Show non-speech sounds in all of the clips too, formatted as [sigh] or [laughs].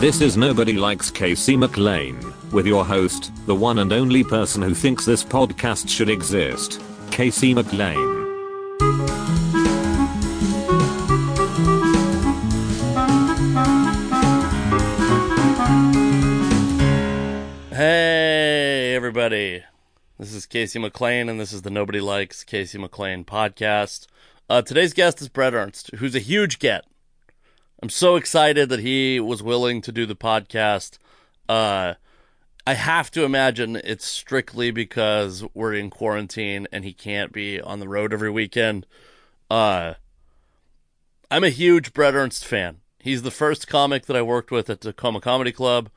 This is Nobody Likes Casey McLain, with your host, the one and only person who thinks this podcast should exist, Casey McLain. Hey, everybody. This is Casey McLain, and this is the Nobody Likes Casey McLain podcast. Uh, today's guest is Bret Ernst, who's a huge get. I'm so excited that he was willing to do the podcast. Uh, I have to imagine it's strictly because we're in quarantine and he can't be on the road every weekend. Uh, I'm a huge Bret Ernst fan. He's the first comic that I worked with at Tacoma Comedy Club.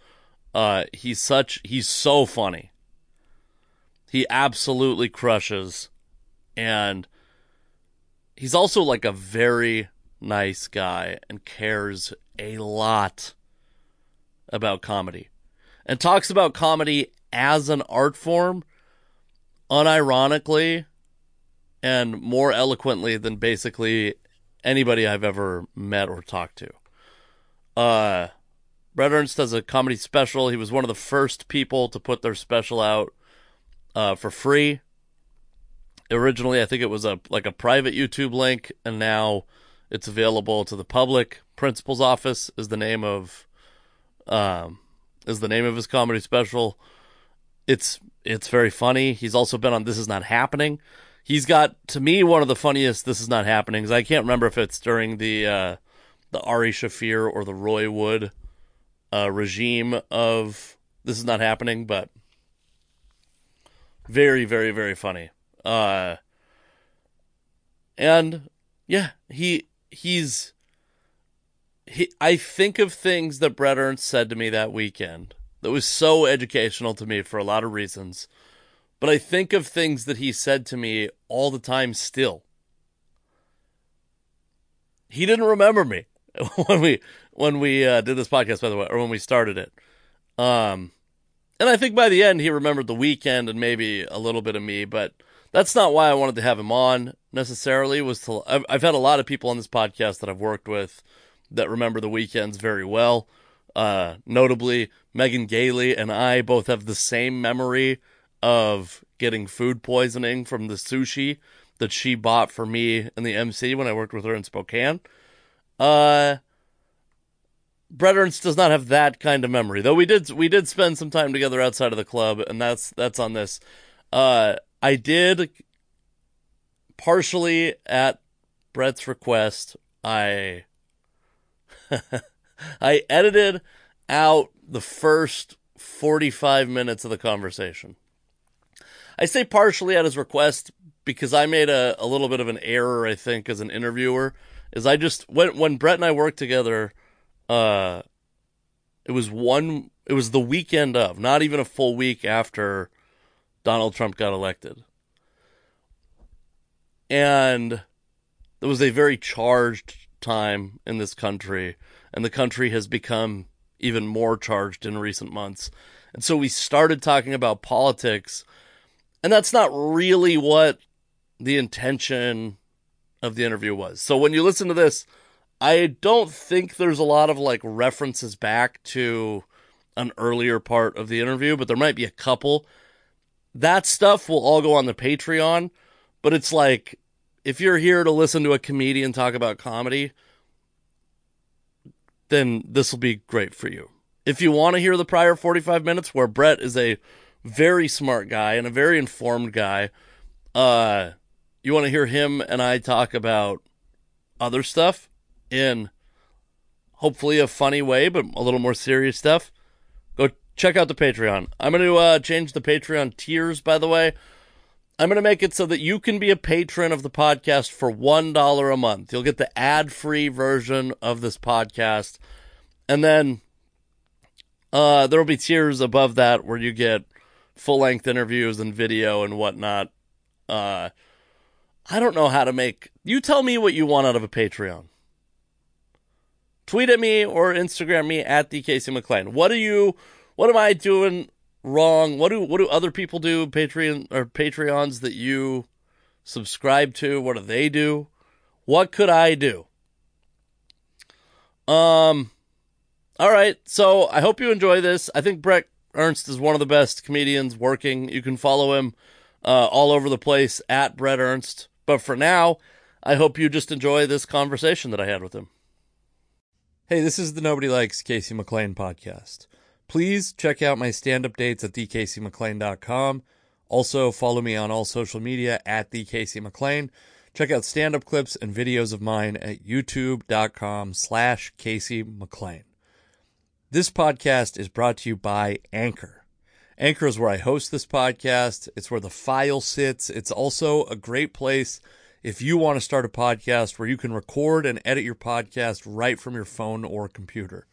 Uh, he's such he's so funny. He absolutely crushes, and he's also like a very nice guy and cares a lot about comedy and talks about comedy as an art form unironically and more eloquently than basically anybody I've ever met or talked to. Uh, Bret Ernst does a comedy special. He was one of the first people to put their special out uh, for free. Originally, I think it was a like a private YouTube link, and now it's available to the public. Principal's Office is the name of um is the name of his comedy special. It's it's very funny. He's also been on This Is Not Happening. He's got to me one of the funniest This Is Not Happenings. I can't remember if it's during the uh the Ari Shaffir or the Roy Wood uh regime of This Is Not Happening, but very very very funny. Uh and yeah, he he's he I think of things that Bret Ernst said to me that weekend that was so educational to me for a lot of reasons. But I think of things that he said to me all the time still. He didn't remember me [laughs] when we when we uh, did this podcast by the way or when we started it. Um and I think by the end he remembered the weekend and maybe a little bit of me, but that's not why I wanted to have him on necessarily. Was to I've, I've had a lot of people on this podcast that I've worked with that remember the weekends very well. Uh, notably, Megan Gailey and I both have the same memory of getting food poisoning from the sushi that she bought for me and the MC when I worked with her in Spokane. Uh, Bret Ernst does not have that kind of memory, though we did we did spend some time together outside of the club, and that's that's on this. Uh, I did partially at Bret's request. I [laughs] I edited out the first 45 minutes of the conversation. I say partially at his request because I made a, a little bit of an error, I think, as an interviewer. Is I just when when Bret and I worked together, uh it was one it was the weekend of, not even a full week after Donald Trump got elected. And there was a very charged time in this country, and the country has become even more charged in recent months. And so we started talking about politics, and that's not really what the intention of the interview was. So when you listen to this, I don't think there's a lot of like references back to an earlier part of the interview, but there might be a couple that stuff will all go on the Patreon, but it's like if you're here to listen to a comedian talk about comedy, then this will be great for you. If you want to hear the prior 45 minutes where Bret is a very smart guy and a very informed guy, uh you want to hear him and I talk about other stuff in hopefully a funny way, but a little more serious stuff check out the Patreon. I'm going to uh, change the Patreon tiers, by the way. I'm going to make it so that you can be a patron of the podcast for $1 a month. You'll get the ad free version of this podcast. And then uh, there will be tiers above that where you get full length interviews and video and whatnot. Uh, I don't know how to make. You tell me what you want out of a Patreon. Tweet at me or Instagram me at DKC McLain. What do you what am I doing wrong? What do what do other people do? Patreon or Patreons that you subscribe to? What do they do? What could I do? Um, All right. So I hope you enjoy this. I think Bret Ernst is one of the best comedians working. You can follow him uh, all over the place at Bret Ernst. But for now, I hope you just enjoy this conversation that I had with him. Hey, this is the Nobody Likes Casey McLain podcast. Please check out my stand up dates at thecasey.mclain.com. Also, follow me on all social media at thecasey.mclain. Check out stand up clips and videos of mine at youtube.com slash Casey. This podcast is brought to you by Anchor. Anchor is where I host this podcast. It's where the file sits. It's also a great place if you want to start a podcast where you can record and edit your podcast right from your phone or computer.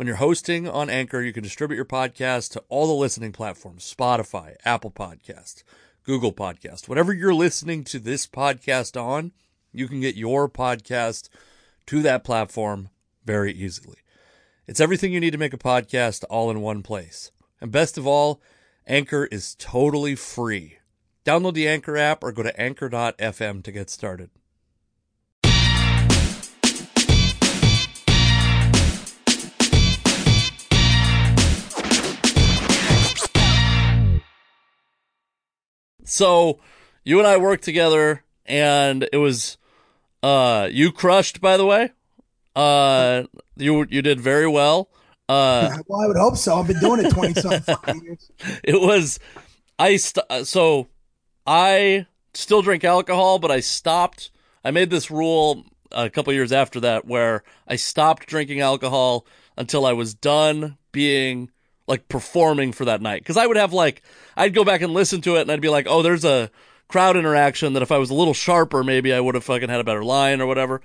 When you're hosting on Anchor, you can distribute your podcast to all the listening platforms Spotify, Apple Podcast, Google Podcast. Whatever you're listening to this podcast on, you can get your podcast to that platform very easily. It's everything you need to make a podcast all in one place. And best of all, Anchor is totally free. Download the Anchor app or go to anchor.fm to get started. So you and I worked together, and it was uh, you crushed. By the way, uh, you you did very well. Uh, [laughs] well, I would hope so. I've been doing it twenty something [laughs] years. It was I st- so I still drink alcohol, but I stopped. I made this rule a couple years after that where I stopped drinking alcohol until I was done being like performing for that night. Cause I would have like, I'd go back and listen to it and I'd be like, oh, there's a crowd interaction that if I was a little sharper, maybe I would have fucking had a better line or whatever.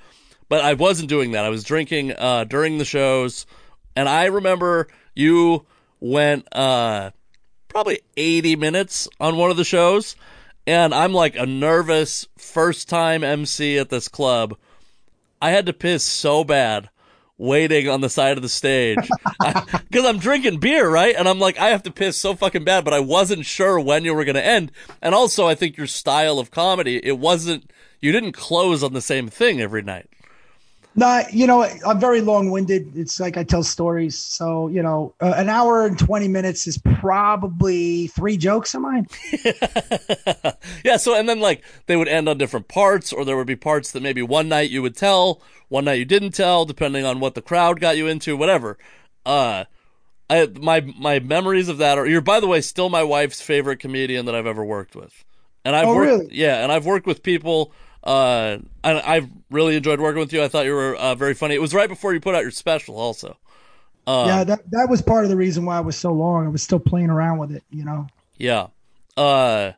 But I wasn't doing that. I was drinking, uh, during the shows. And I remember you went, uh, probably 80 minutes on one of the shows. And I'm like a nervous first time MC at this club. I had to piss so bad waiting on the side of the stage because [laughs] I'm drinking beer, right? And I'm like, I have to piss so fucking bad, but I wasn't sure when you were going to end. And also, I think your style of comedy, it wasn't, you didn't close on the same thing every night. No, you know, I'm very long winded. It's like I tell stories. So, you know, uh, an hour and 20 minutes is probably three jokes of mine. [laughs] yeah. So, and then like they would end on different parts, or there would be parts that maybe one night you would tell, one night you didn't tell, depending on what the crowd got you into, whatever. Uh, I, my, my memories of that are, you're, by the way, still my wife's favorite comedian that I've ever worked with. And I've Oh, worked, really? yeah, and I've worked with people uh, and I've really enjoyed working with you. I thought you were uh, very funny. It was right before you put out your special, also. Um, yeah, that, that was part of the reason why I was so long. I was still playing around with it, you know. Yeah. Uh,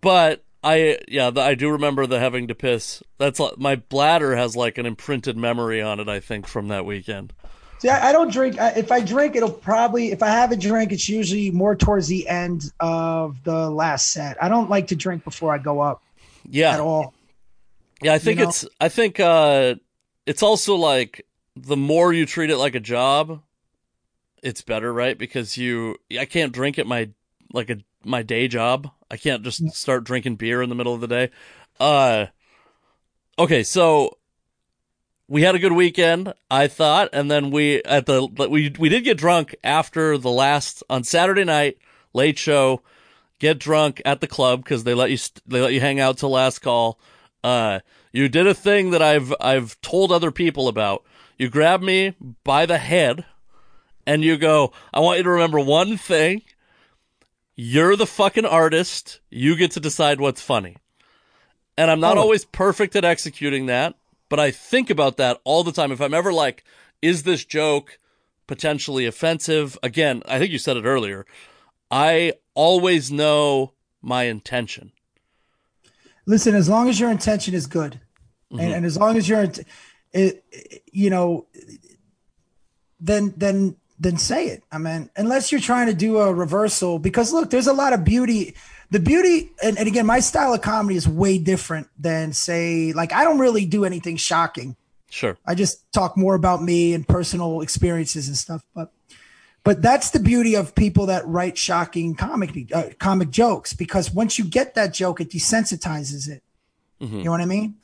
but I yeah the, I do remember the having to piss. That's like, my bladder has like an imprinted memory on it. I think from that weekend. See, I, I don't drink. I, if I drink, it'll probably, if I have a drink, it's usually more towards the end of the last set. I don't like to drink before I go up Yeah. at all. Yeah, I think know? it's I think uh it's also like the more you treat it like a job, it's better, right? Because you I can't drink at my like a my day job. I can't just start drinking beer in the middle of the day. Uh Okay, so we had a good weekend, I thought, and then we at the we we did get drunk after the last on Saturday night, late show, get drunk at the club cuz they let you they let you hang out till last call. Uh, you did a thing that I've I've told other people about. You grab me by the head, and you go, "I want you to remember one thing. You're the fucking artist. You get to decide what's funny." And I'm not Oh. always perfect at executing that, but I think about that all the time. If I'm ever like, "Is this joke potentially offensive?" Again, I think you said it earlier. I always know my intention. Listen, as long as your intention is good, Mm-hmm. and, and as long as you're, it, it- you know, then then then say it. I mean, unless you're trying to do a reversal, because look, there's a lot of beauty. The beauty, and, and again, my style of comedy is way different than say, like I don't really do anything shocking. Sure. I just talk more about me and personal experiences and stuff. But but that's the beauty of people that write shocking comic uh, comic jokes because once you get that joke, it desensitizes it. You know what I mean?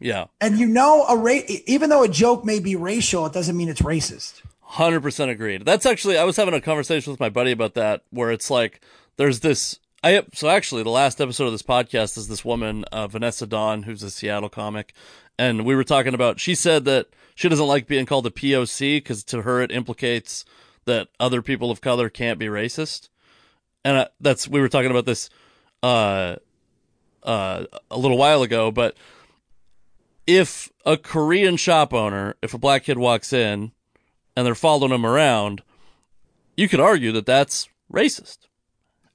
Yeah. And you know, a ra- even though a joke may be racial, it doesn't mean it's racist. Hundred percent agreed. That's actually I was having a conversation with my buddy about that, where it's like there's this. I so actually the last episode of this podcast is this woman uh, Vanessa Dawn, who's a Seattle comic, and we were talking about. She said that she doesn't like being called a POC because to her it implicates that other people of color can't be racist, and uh, that's we were talking about this uh, uh, a little while ago, but if a Korean shop owner, if a black kid walks in and they're following him around, you could argue that that's racist.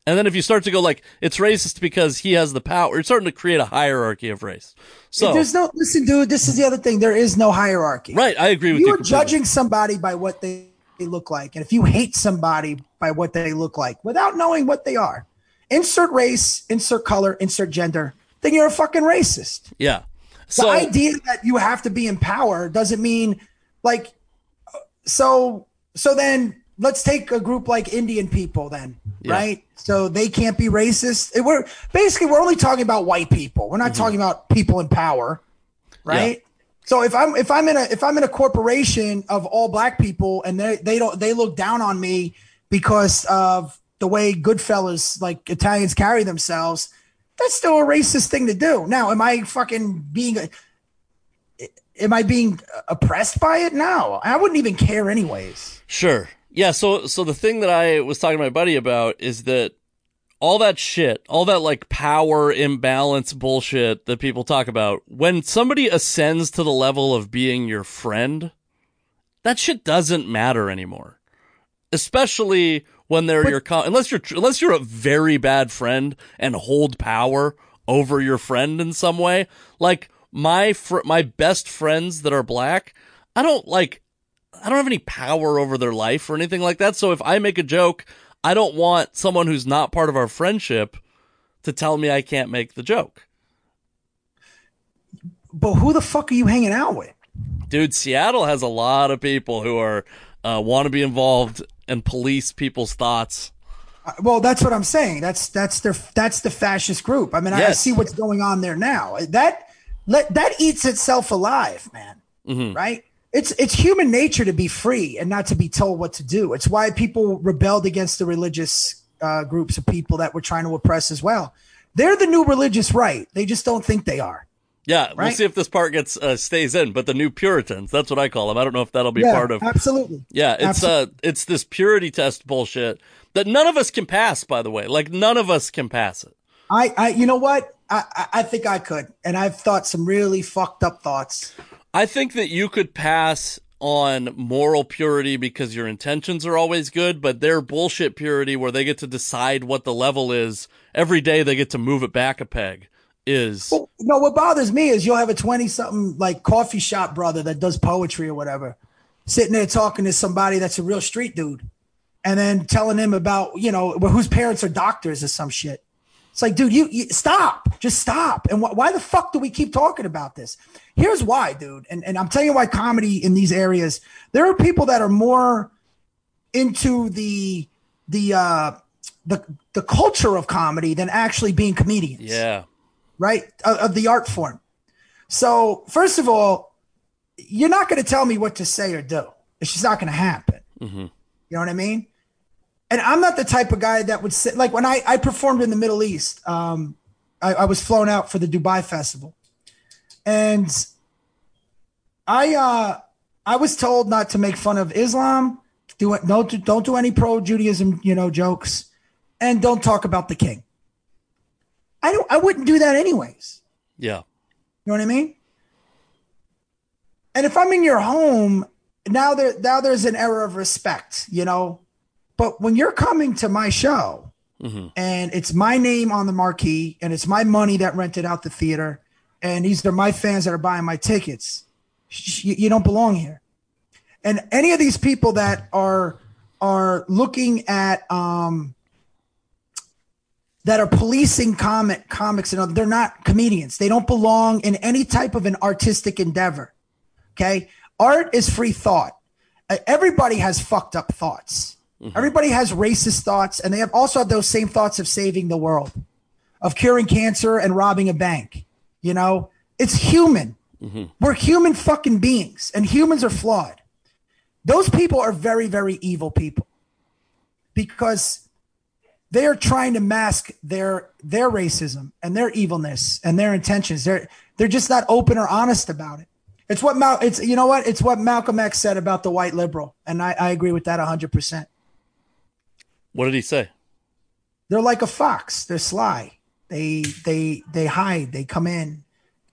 And then if you start to go like it's racist because he has the power, you're starting to create a hierarchy of race. So there's no listen, dude. This is the other thing. There is no hierarchy. right, I agree with you you. are judging somebody by what they look like, and if you hate somebody by what they look like without knowing what they are, insert race, insert color, insert gender, then you're a fucking racist. Yeah. So, the idea that you have to be in power doesn't mean like so so then let's take a group like Indian people then, Yeah. right? So they can't be racist. It- we're basically we're only talking about white people. We're not Mm-hmm. talking about people in power, right? So if I'm if I'm in a if I'm in a corporation of all black people and they they don't they look down on me because of the way Goodfellas like Italians carry themselves, that's still a racist thing to do. Now, am I fucking being am I being oppressed by it? No, I wouldn't even care anyways. Sure. Yeah, so so the thing that I was talking to my buddy about is that all that shit, all that like power imbalance bullshit that people talk about, when somebody ascends to the level of being your friend, that shit doesn't matter anymore. Especially when they're your con- unless you're unless you're a very bad friend and hold power over your friend in some way. Like my fr- my best friends that are black, I don't like I don't have any power over their life or anything like that. So if I make a joke, I don't want someone who's not part of our friendship to tell me I can't make the joke. But who the fuck are you hanging out with? Dude, Seattle has a lot of people who are uh, want to be involved and police people's thoughts. Uh, Well, that's what I'm saying. That's that's their that's the fascist group. I mean, I, I see what's going on there now. That let that eats itself alive, man. Mm-hmm. Right? It's it's human nature to be free and not to be told what to do. It's why people rebelled against the religious uh, groups of people that were trying to oppress as well. They're the new religious right. They just don't think they are. Yeah, we'll see if this part gets uh, stays in. But the new Puritans, that's what I call them. I don't know if that'll be yeah, part of. absolutely. Yeah, it's Absol- uh, it's this purity test bullshit that none of us can pass. By the way, like none of us can pass it. I, I, you know what? I, I think I could, and I've thought some really fucked up thoughts. I think that you could pass on moral purity because your intentions are always good, but their bullshit purity where they get to decide what the level is every day, they get to move it back a peg. Is Well, no, what bothers me is you'll have a 20 something like coffee shop brother that does poetry or whatever, sitting there talking to somebody that's a real street dude and then telling him about, you know, whose parents are doctors or some shit. It's like, dude, you, you stop, just stop. And wh- why the fuck do we keep talking about this? Here's why, dude. And, and I'm telling you why comedy in these areas, there are people that are more into the, the, uh, the, the culture of comedy than actually being comedians yeah, right? Of, of the art form. So, first of all, you're not going to tell me what to say or do. It's just not going to happen. You know what I mean? And I'm not the type of guy that would sit like when I, I performed in the Middle East. Um, I, I was flown out for the Dubai Festival, and I uh, I was told not to make fun of Islam. Do it. Don't don't do any pro Judaism, you know, jokes, and don't talk about the king. I don't. I wouldn't do that anyways. yeah, You know what I mean? And if I'm in your home, now there now there's an error of respect, you know. But when you're coming to my show and it's my name on the marquee and it's my money that rented out the theater and these are my fans that are buying my tickets, you, you don't belong here. And any of these people that are are looking at um that are policing comic comics and other, they're not comedians. They don't belong in any type of an artistic endeavor. Okay, art is free thought. Everybody has fucked up thoughts. Mm-hmm. Everybody has racist thoughts, and they have also have those same thoughts of saving the world, of curing cancer and robbing a bank. You know, it's human. Mm-hmm. We're human fucking beings, and humans are flawed. those people are very, very evil people because they are trying to mask their their racism and their evilness and their intentions. They're they're just not open or honest about it. It's what Mal- it's you know what it's what Malcolm X said about the white liberal, and I, I agree with that hundred percent. What did he say? They're like a fox. They're sly. They they they hide. They come in.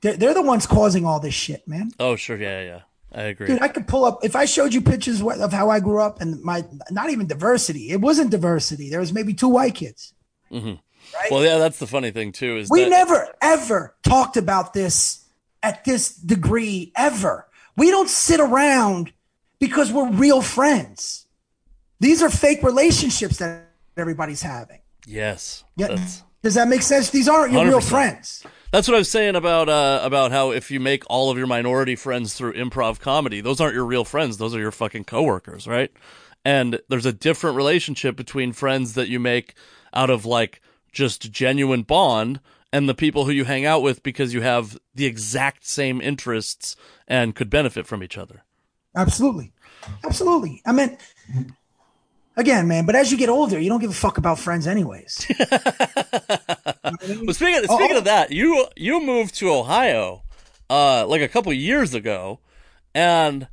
They're, they're the ones causing all this shit, man. Oh, sure, yeah, yeah, I agree. Dude, I could pull up if I showed you pictures of how I grew up and my not even diversity. It wasn't diversity. There was maybe two white kids. Mm-hmm. Right? Well, yeah, that's the funny thing too. Is we that- never ever talked about this at this degree ever. We don't sit around because we're real friends. These are fake relationships that everybody's having. Yes. Yeah. Does that make sense? These aren't your 100%. real friends. That's what I was saying about uh, about how if you make all of your minority friends through improv comedy, those aren't your real friends. Those are your fucking coworkers, right? And there's a different relationship between friends that you make out of like just genuine bond and the people who you hang out with because you have the exact same interests and could benefit from each other. Absolutely. Absolutely. I mean, again, man, but as you get older, you don't give a fuck about friends anyways. [laughs] well, speaking, of, speaking oh, of that, you, you moved to Ohio, uh, like a couple years ago. And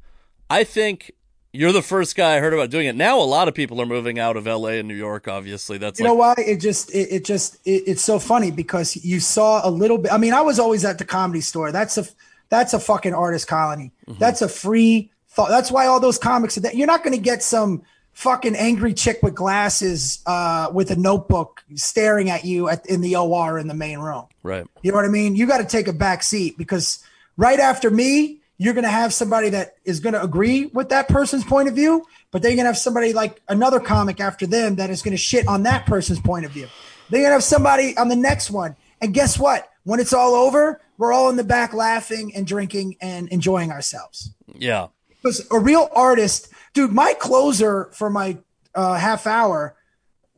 I think you're the first guy I heard about doing it. Now a lot of people are moving out of LA and New York. Obviously, that's you like- know why it just it, it just it, it's so funny because you saw a little bit. I mean, I was always at the comedy store. That's a that's a fucking artist colony. Mm-hmm. That's a free thought. That's why all those comics are that you're not going to get some fucking angry chick with glasses uh, with a notebook staring at you at, in the OR in the main room. Right. You know what I mean? You got to take a back seat because right after me, you're going to have somebody that is going to agree with that person's point of view, but they're going to have somebody like another comic after them that is going to shit on that person's point of view. They're going to have somebody on the next one. And guess what? When it's all over, we're all in the back laughing and drinking and enjoying ourselves. Yeah. Because a real artist, dude, my closer for my uh, half hour,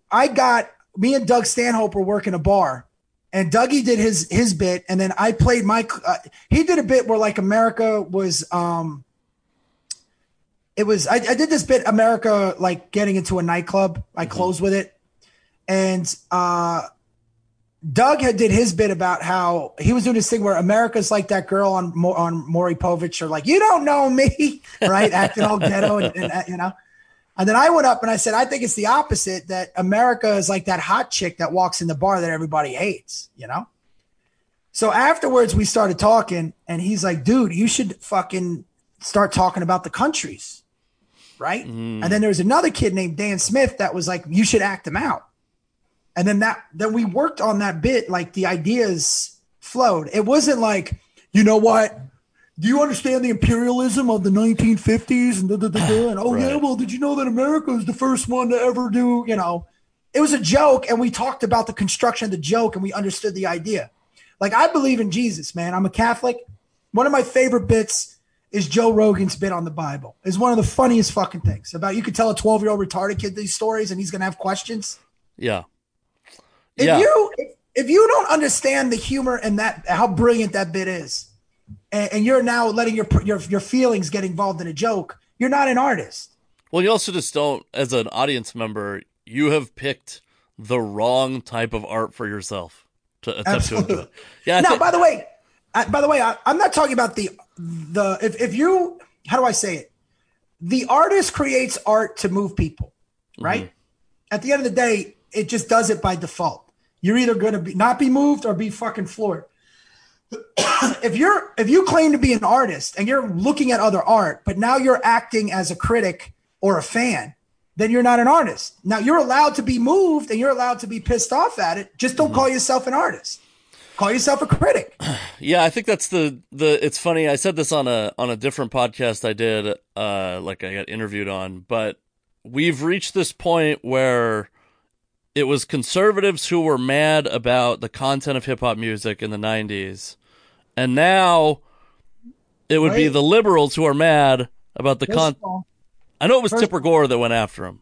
I got me and Doug Stanhope were working a bar and Dougie did his his bit, and then I played my. Uh, he did a bit where like America was. um It was I, I did this bit America like getting into a nightclub. I mm-hmm. closed with it, and uh Doug had did his bit about how he was doing this thing where America's like that girl on on Maury Povich or like you don't know me, [laughs] right? Acting all ghetto and, and you know. And then I went up and I said, I think it's the opposite that America is like that hot chick that walks in the bar that everybody hates, you know? So afterwards, we started talking, and he's like, dude, you should fucking start talking about the countries. Right. Mm. And then there was another kid named Dan Smith that was like, you should act them out. And then that, then we worked on that bit, like the ideas flowed. It wasn't like, you know what? do you understand the imperialism of the 1950s and, da, da, da, and oh [sighs] right. yeah well did you know that america was the first one to ever do you know? It was a joke and we talked about the construction of the joke and we understood the idea. Like i believe in jesus man. I'm a catholic. One of my favorite bits is joe rogan's bit on the bible. Is one of the funniest fucking things about you could tell a 12 year old retarded kid these stories and he's gonna have questions. Yeah if yeah. you if, if you don't understand the humor and that how brilliant that bit is and, and you're now letting your your your feelings get involved in a joke, you're not an artist. Well, you also just don't, as an audience member, you have picked the wrong type of art for yourself to attempt Absolutely. to enjoy. Yeah. Now, th- by the way, I, by the way, I, am not talking about the the if if you how do I say it? The artist creates art to move people, right? Mm-hmm. At the end of the day, it just does it by default. You're either going to be not be moved or be fucking floored. [clears throat] if you're if you claim to be an artist and you're looking at other art, but now you're acting as a critic or a fan, then you're not an artist. Now you're allowed to be moved and you're allowed to be pissed off at it. Just don't mm-hmm. call yourself an artist. Call yourself a critic. [clears throat] Yeah, I think that's the the it's funny. I said this on a on a different podcast I did uh like I got interviewed on, but we've reached this point where it was conservatives who were mad about the content of hip hop music in the 90s. And now it would right. be the liberals who are mad about the content. I know it was Tipper Gore that went after him.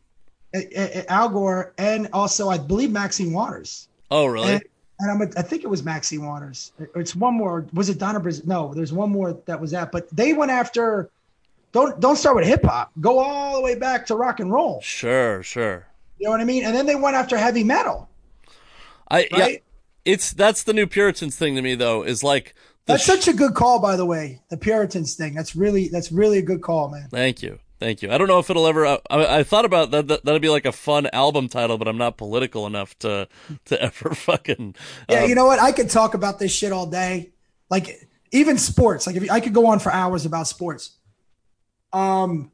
Al Gore and also I believe Maxine Waters. Oh, really? And, and I'm a, I think it was Maxine Waters. It's one more. Was it Donna Brazile? No, there's one more that was that. But they went after Don't don't start with hip hop. Go all the way back to rock and roll. Sure, sure. You know what I mean? And then they went after heavy metal. I yeah, it's that's the new Puritans thing to me though. Is like That's sh- such a good call, by the way. The Puritans thing. That's really that's really a good call, man. Thank you, thank you. I don't know if it'll ever. I, I thought about that, that. That'd be like a fun album title, but I'm not political enough to to [laughs] ever fucking. Yeah, um, you know what? I could talk about this shit all day. Like even sports. Like if I could go on for hours about sports. Um,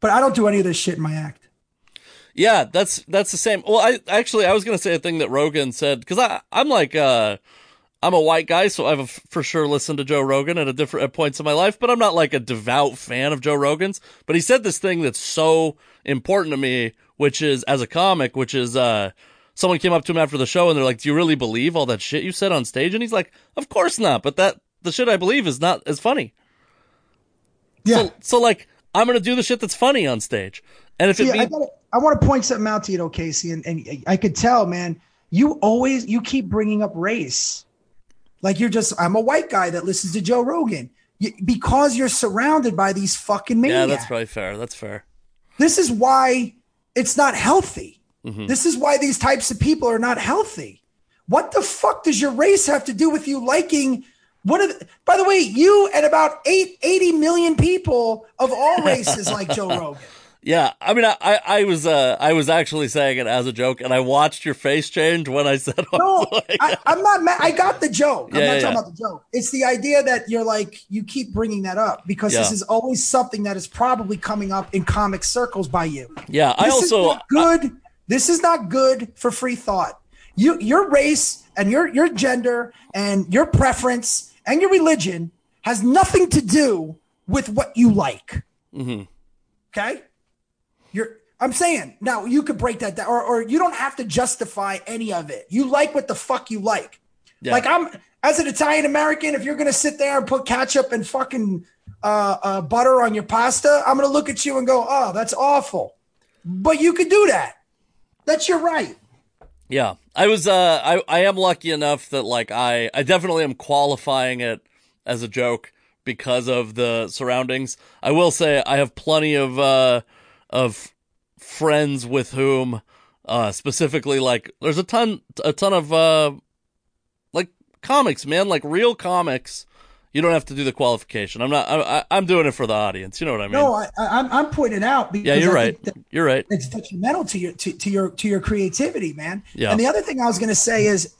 but I don't do any of this shit in my act. Yeah, that's that's the same. Well, I actually I was gonna say a thing that Rogan said because I I'm like uh I'm a white guy, so I've for sure listened to Joe Rogan at a different at points in my life, but I'm not like a devout fan of Joe Rogan's. But he said this thing that's so important to me, which is as a comic, which is uh someone came up to him after the show and they're like, "Do you really believe all that shit you said on stage?" And he's like, "Of course not, but that the shit I believe is not as funny." Yeah. So so like I'm gonna do the shit that's funny on stage, and if it See, I, means I want to point something out to you, though, Casey, and, and I could tell, man, you always you keep bringing up race, like you're just I'm a white guy that listens to Joe Rogan, you, because you're surrounded by these fucking yeah, that's probably fair. That's fair. This is why it's not healthy. Mm-hmm. This is why these types of people are not healthy. What the fuck does your race have to do with you liking? One of the, by the way, you and about eight, 80 million people of all [laughs] races like Joe Rogan. Yeah, I mean, I, I, I was, uh, I was actually saying it as a joke, and I watched your face change when I said, [laughs] I No, like- I, I'm not mad. I got the joke. I'm Yeah, not yeah, talking about the joke. It's the idea that you're like, you keep bringing that up because this is always something that is probably coming up in comic circles by you. yeah, I This is also, not good. This is not good for free thought. You, your race and your your gender and your preference and your religion has nothing to do with what you like. Mm-hmm. Okay, you're. I'm saying now you could break that down, or or you don't have to justify any of it. You like what the fuck you like. yeah, Like I'm as an Italian American, if you're gonna sit there and put ketchup and fucking uh, uh, butter on your pasta, I'm gonna look at you and go, "Oh, that's awful." But you could do that. That's your right. yeah. I was, uh, I, I am lucky enough that like I, I definitely am qualifying it as a joke because of the surroundings. I will say I have plenty of, uh, of friends with whom, uh, specifically like there's a ton, a ton of, uh, like comics, man, like real comics. You don't have to do the qualification. I'm not. I, I'm doing it for the audience. You know what I mean? No, I, I, I'm I'm pointing it out because yeah, you're right. You're right. it's detrimental to your to, to your to your creativity, man. Yeah. And the other thing I was gonna say is,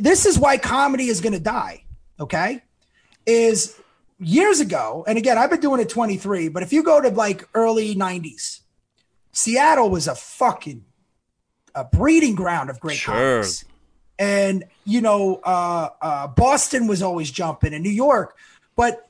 this is why comedy is gonna die. Okay, is years ago, and again, I've been doing it 23, but if you go to like early 90s, Seattle was a fucking a breeding ground of great Sure. comics. And you know, uh, uh, Boston was always jumping, and New York, but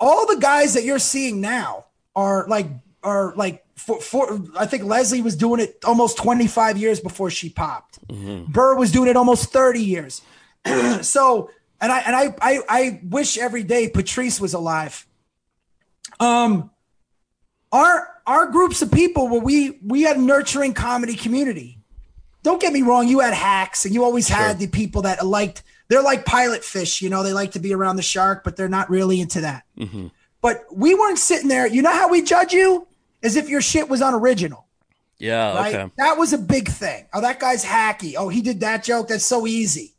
all the guys that you're seeing now are like are like for, for I think Leslie was doing it almost 25 years before she popped. Burr was doing it almost 30 years. [clears throat] so and I and I, I I wish every day Patrice was alive. Um our our groups of people where we we had a nurturing comedy community. Don't get me wrong, you had hacks and you always had the people that liked they're like pilot fish, you know, they like to be around the shark, but they're not really into that. Mm-hmm. But we weren't sitting there. You know how we judge you? As if your shit was unoriginal, Yeah. right? Okay. That was a big thing. Oh, that guy's hacky. Oh, he did that joke. That's so easy.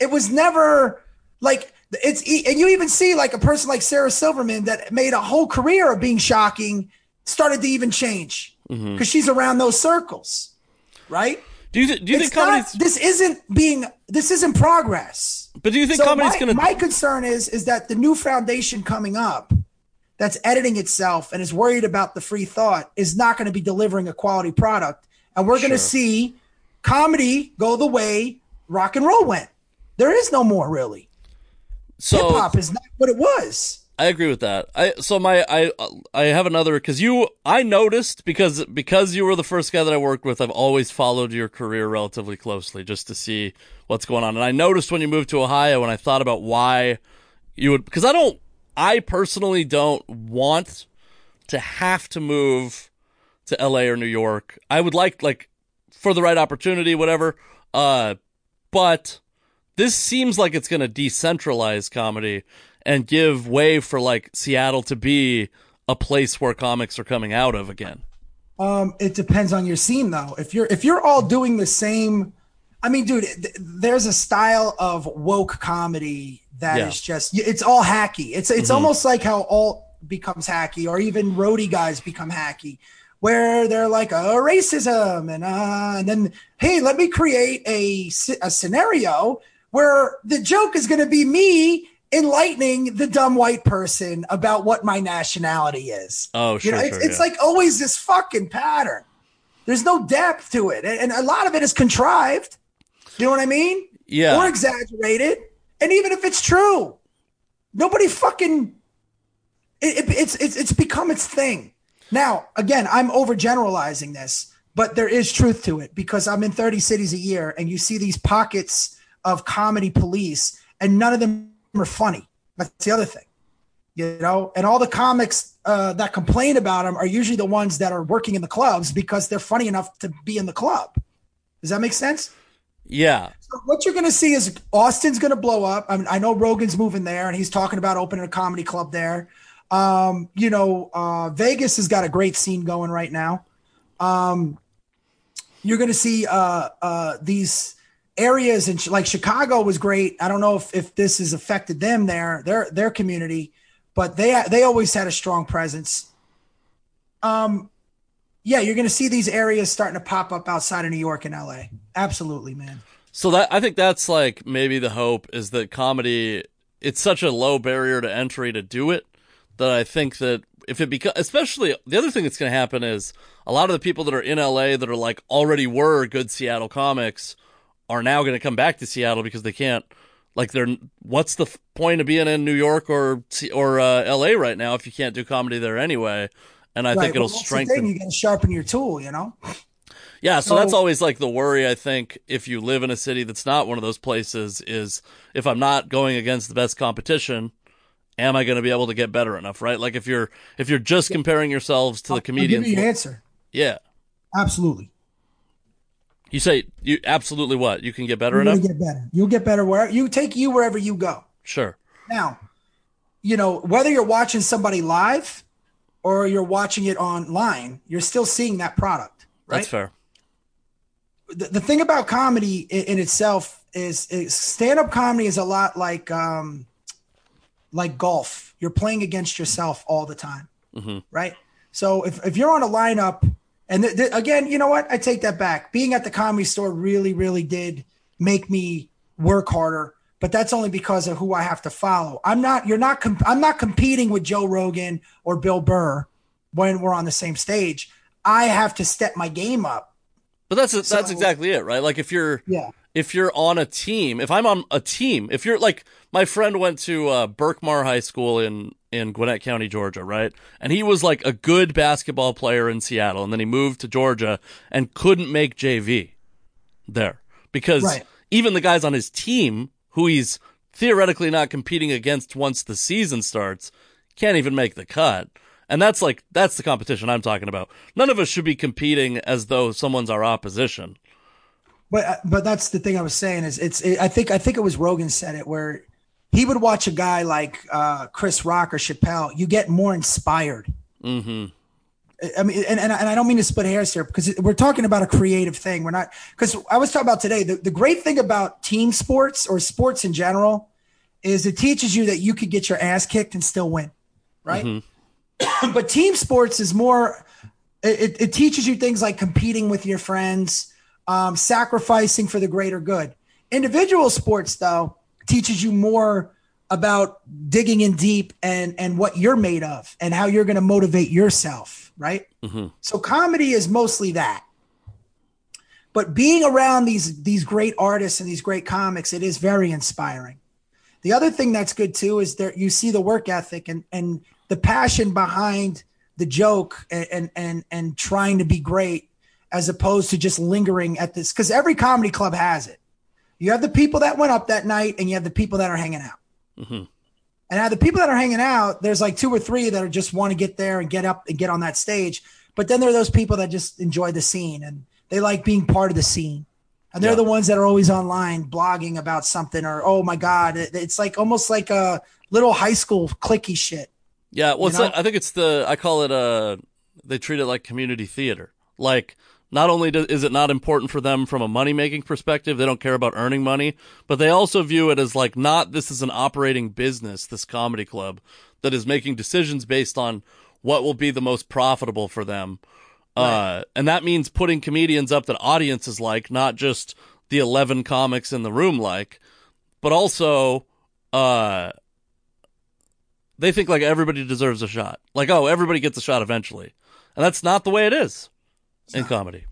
It was never like it's, and you even see like a person like Sarah Silverman that made a whole career of being shocking started to even change mm-hmm. because she's around those circles, right? Do you th- do you think not- this isn't being this isn't progress. but do you think So my, gonna? my concern is is that the new foundation coming up that's editing itself and is worried about the free thought is not going to be delivering a quality product and we're going Sure. to see comedy go the way rock and roll went there is no more really so hip hop is not what it was I agree with that. I so my I I have another because you I noticed because because you were the first guy that I worked with. I've always followed your career relatively closely just to see what's going on. And I noticed when you moved to Ohio, and I thought about why you would because I don't. I personally don't want to have to move to LA or New York. I would like like for the right opportunity, whatever. Uh, but this seems like it's going to decentralize comedy and give way for like Seattle to be a place where comics are coming out of again? Um, it depends on your scene though. If you're if you're all doing the same, I mean, dude, th- there's a style of woke comedy that Yeah. is just it's all hacky. It's it's almost like how alt becomes hacky, or even roadie guys become hacky, where they're like, oh, racism, and uh, and then hey, let me create a a scenario where the joke is going to be me enlightening the dumb white person about what my nationality is. Oh, You sure, know, it's, sure, it's yeah. like always this fucking pattern. There's no depth to it, and, and a lot of it is contrived. You know what I mean? Yeah. Or exaggerated. And even if it's true, nobody fucking. It, it- it's it's it's become its thing. Now, again, I'm overgeneralizing this, but there is truth to it because I'm in 30 cities a year, and you see these pockets of comedy police, and none of them are funny. That's the other thing you know? And all the comics uh, that complain about them are usually the ones that are working in the clubs because they're funny enough to be in the club. Does that make sense? Yeah. so what you're going to see is austin's going to blow up. I, mean, I know rogan's moving there and he's talking about opening a comedy club there. Um, you know uh, vegas has got a great scene going right now. Um, you're going to see uh, uh, these areas in like Chicago was great. I don't know if, if this has affected them there, their their community, but they they always had a strong presence. Um, yeah, you're going to see these areas starting to pop up outside of New York and LA. Absolutely, man. So that I think that's like maybe the hope is that comedy it's such a low barrier to entry to do it that I think that if it becomes especially the other thing that's going to happen is a lot of the people that are in LA that are like already were good Seattle comics are now going to come back to Seattle because they can't like they're what's the f- point of being in New York or or uh, LA right now if you can't do comedy there anyway and I Right, think it'll well, strengthen You got to sharpen your tool, you know. yeah, so, that's always like the worry. I think if you live in a city that's not one of those places, is if I'm not going against the best competition, am I going to be able to get better enough? Right? Like if you're if you're just comparing yourselves to the I'll give comedians, you your answer. yeah, Absolutely. You say you absolutely what you can get better You're going enough. to get better. You'll get better where you take you wherever you go. Sure. Now, you know, whether you're watching somebody live or you're watching it online, you're still seeing that product, right? That's fair. The, the thing about comedy in, in itself is, is stand-up comedy is a lot like um, like golf. You're playing against yourself all the time, right? So if, if you're on a lineup, and th- th- again, you know what? I take that back. Being at the comedy store really, really did make me work harder, but that's only because of who I have to follow. I'm not. You're not. Com- I'm not competing with Joe Rogan or Bill Burr when we're on the same stage. I have to step my game up. But that's that's So- exactly it, right? Like if you're Yeah. If you're on a team, if I'm on a team, if you're like my friend went to uh, Berkmar High School in in Gwinnett County, Georgia, right? And he was like a good basketball player in Seattle, and then he moved to Georgia and couldn't make JV there because Right. even the guys on his team, who he's theoretically not competing against once the season starts, can't even make the cut. And that's like that's the competition I'm talking about. None of us should be competing as though someone's our opposition. But uh, but that's the thing I was saying is it's it, I think I think it was Rogan said it where he would watch a guy like uh, Chris Rock or Chappelle. You get more inspired. Mm-hmm. I mean, and, and, and I don't mean to split hairs here because we're talking about a creative thing. We're not because I was talking about today. The, the great thing about team sports or sports in general is it teaches you that you could get your ass kicked and still win, right? [coughs] but team sports is more. It, it teaches you things like competing with your friends, um, sacrificing for the greater good. Individual sports, though, teaches you more about digging in deep and and what you're made of and how you're going to motivate yourself right? So comedy is mostly that. But being around these these great artists and these great comics it is very inspiring. The other thing that's good too is that you see the work ethic and and the passion behind the joke and and and, and trying to be great as opposed to just lingering at this because every comedy club has it you have the people that went up that night and you have the people that are hanging out and now the people that are hanging out, there's like two or three that are just want to get there and get up and get on that stage. But then there are those people that just enjoy the scene and they like being part of the scene. And they're Yeah. the ones that are always online blogging about something or, oh my God, it's like almost like a little high school cliquey shit. Yeah, well, You it's know? like- I think it's the I call it uh they treat it like community theater. Like not only do, is it not important for them from a money making perspective, they don't care about earning money, but they also view it as like not this is an operating business, this comedy club that is making decisions based on what will be the most profitable for them. Uh, and that means putting comedians up that audiences like, not just the 11 comics in the room like, but also, uh, they think like everybody deserves a shot. Like, oh, everybody gets a shot eventually. And that's not the way it is in comedy.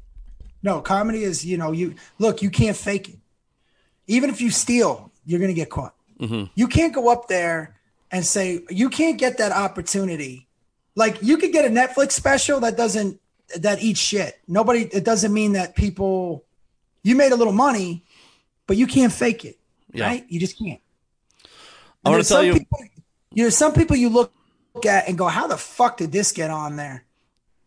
No, comedy is, you know, you look, you can't fake it. Even if you steal, you're going to get caught. Mm-hmm. You can't go up there and say, you can't get that opportunity. Like, you could get a Netflix special that doesn't, that eats shit. Nobody, it doesn't mean that people, you made a little money, but you can't fake it. Yeah. Right? You just can't. I wanna tell some you- people, you know, some people you look at and go, how the fuck did this get on there?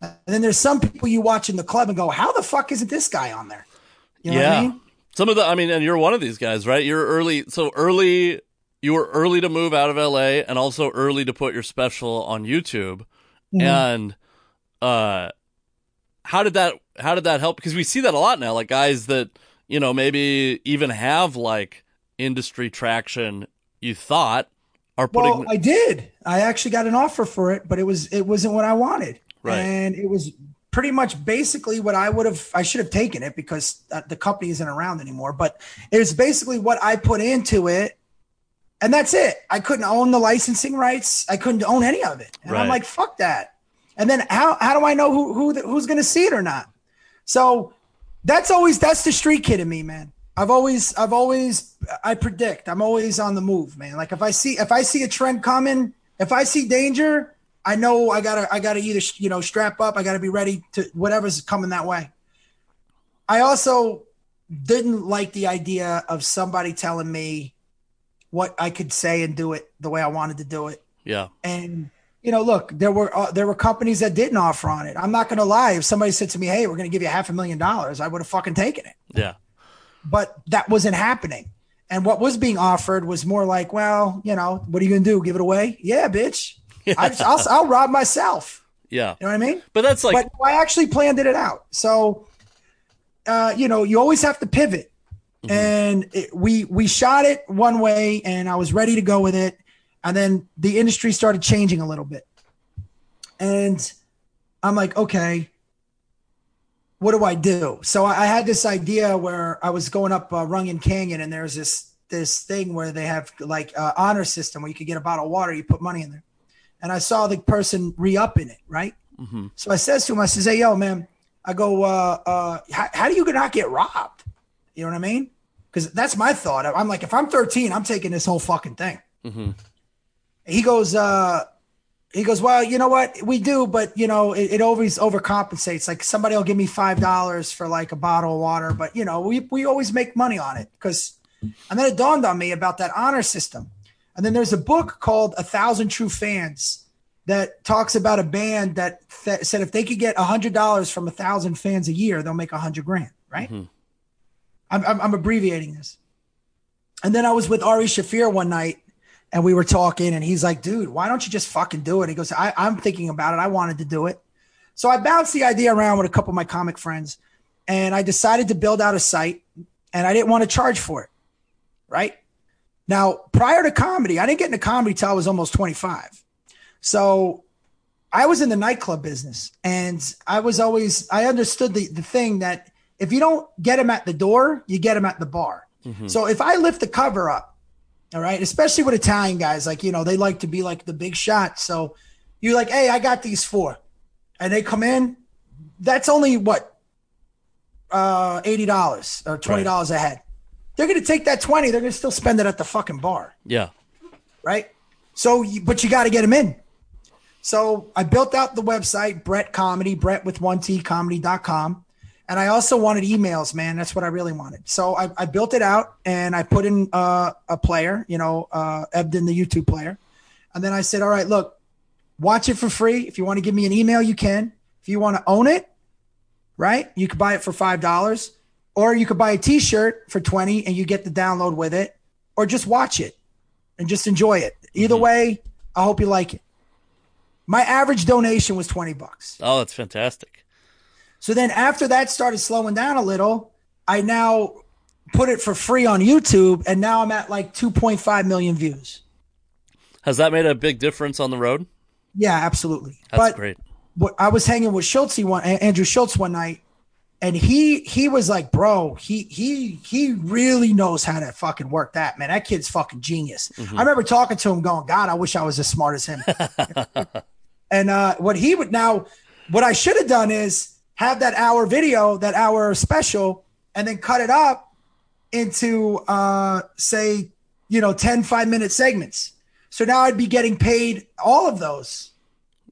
And then there's some people you watch in the club and go, how the fuck isn't this guy on there? You know yeah. what I mean? Some of the, I mean, and you're one of these guys, right? You're early. So early, you were early to move out of LA and also early to put your special on YouTube. Mm-hmm. And, uh, how did that, how did that help? Because we see that a lot now, like guys that, you know, maybe even have like industry traction, you thought are putting, Well, I did. I actually got an offer for it, but it was it wasn't what I wanted, Right. and it was pretty much basically what I would have. I should have taken it because uh, the company isn't around anymore. But it was basically what I put into it, and that's it. I couldn't own the licensing rights. I couldn't own any of it, and I'm like, fuck that. And then how how do I know who who who's going to see it or not? So that's always that's the street kid in me, man. I've always I've always I predict. I'm always on the move, man. Like if I see if I see a trend coming, if I see danger, I know I gotta I gotta either you know strap up. I gotta be ready to whatever's coming that way. I also didn't like the idea of somebody telling me what I could say and do it the way I wanted to do it. yeah, And you know, look, there were uh, there were companies that didn't offer on it. I'm not going to lie. If somebody said to me, "Hey, we're going to give you half a million dollars," I would have fucking taken it. yeah, But that wasn't happening. And what was being offered was more like, "Well, you know, what are you going to do? Give it away? Yeah, bitch. I, I'll, I'll rob myself." yeah. You know what I mean? But that's like, but I actually planned it out. So, uh, you know, you always have to pivot. And it, we we shot it one way, and I was ready to go with it, and then the industry started changing a little bit, and I'm like, okay, what do I do? So I, I had this idea where I was going up uh, Runyon Canyon, and there's this this thing where they have like uh, honor system where you could get a bottle of water, you put money in there, and I saw the person re up in it, right? So I says to him, I says, "Hey, yo, man," I go, uh, uh, how, "How do you not get robbed?" You know what I mean? Because that's my thought. I'm like, if I'm 13, I'm taking this whole fucking thing. He goes, uh, he goes, well, you know what? We do, but you know, it, it always overcompensates. Like somebody will give me five dollars for like a bottle of water, but you know, we we always make money on it because. And then it dawned on me about that honor system. And then there's a book called A Thousand True Fans that talks about a band that th- said if they could get a hundred dollars from a thousand fans a year, they'll make a hundred grand. Right? Mm-hmm. I'm, I'm, I'm abbreviating this. And then I was with Ari Shaffir one night, and we were talking, and he's like, "Dude, why don't you just fucking do it?" He goes, I, "I'm thinking about it. I wanted to do it." So I bounced the idea around with a couple of my comic friends, and I decided to build out a site, and I didn't want to charge for it. Right? Now, prior to comedy, I didn't get into comedy till I was almost 25. So I was in the nightclub business and I was always, I understood the, the thing that if you don't get them at the door, you get them at the bar. So if I lift the cover up, all right, especially with Italian guys, like, you know, they like to be like the big shot. So you're like, hey, I got these four. And they come in, that's only what, uh, $80 or $20 a head. They're going to take that 20, they're going to still spend it at the fucking bar yeah, right? So, but you got to get them in. So I built out the website, Bret Comedy, Bret with one T comedy.com. And I also wanted emails, man. That's what I really wanted. So I, I built it out and I put in uh, a player, you know, uh, embed, the YouTube player. And then I said, all right, look, watch it for free. If you want to give me an email, you can. If you want to own it, right? You could buy it for $5 or you could buy a t-shirt for 20 and you get the download with it or just watch it and just enjoy it. Either mm-hmm. way, I hope you like it. My average donation was 20 bucks. Oh, that's fantastic. So then after that started slowing down a little, I now put it for free on YouTube and now I'm at like 2.5 million views. Has that made a big difference on the road? Yeah, absolutely. That's but great. what I was hanging with Schulz one Andrew Schulz one night and he he was like, bro, he he he really knows how to fucking work that, man. That kid's fucking genius. I remember talking to him going, God, I wish I was as smart as him. [laughs] and uh what he would now what I should have done is have that hour video, that hour special, and then cut it up into uh say, you know, 10 five minute segments. So now I'd be getting paid all of those.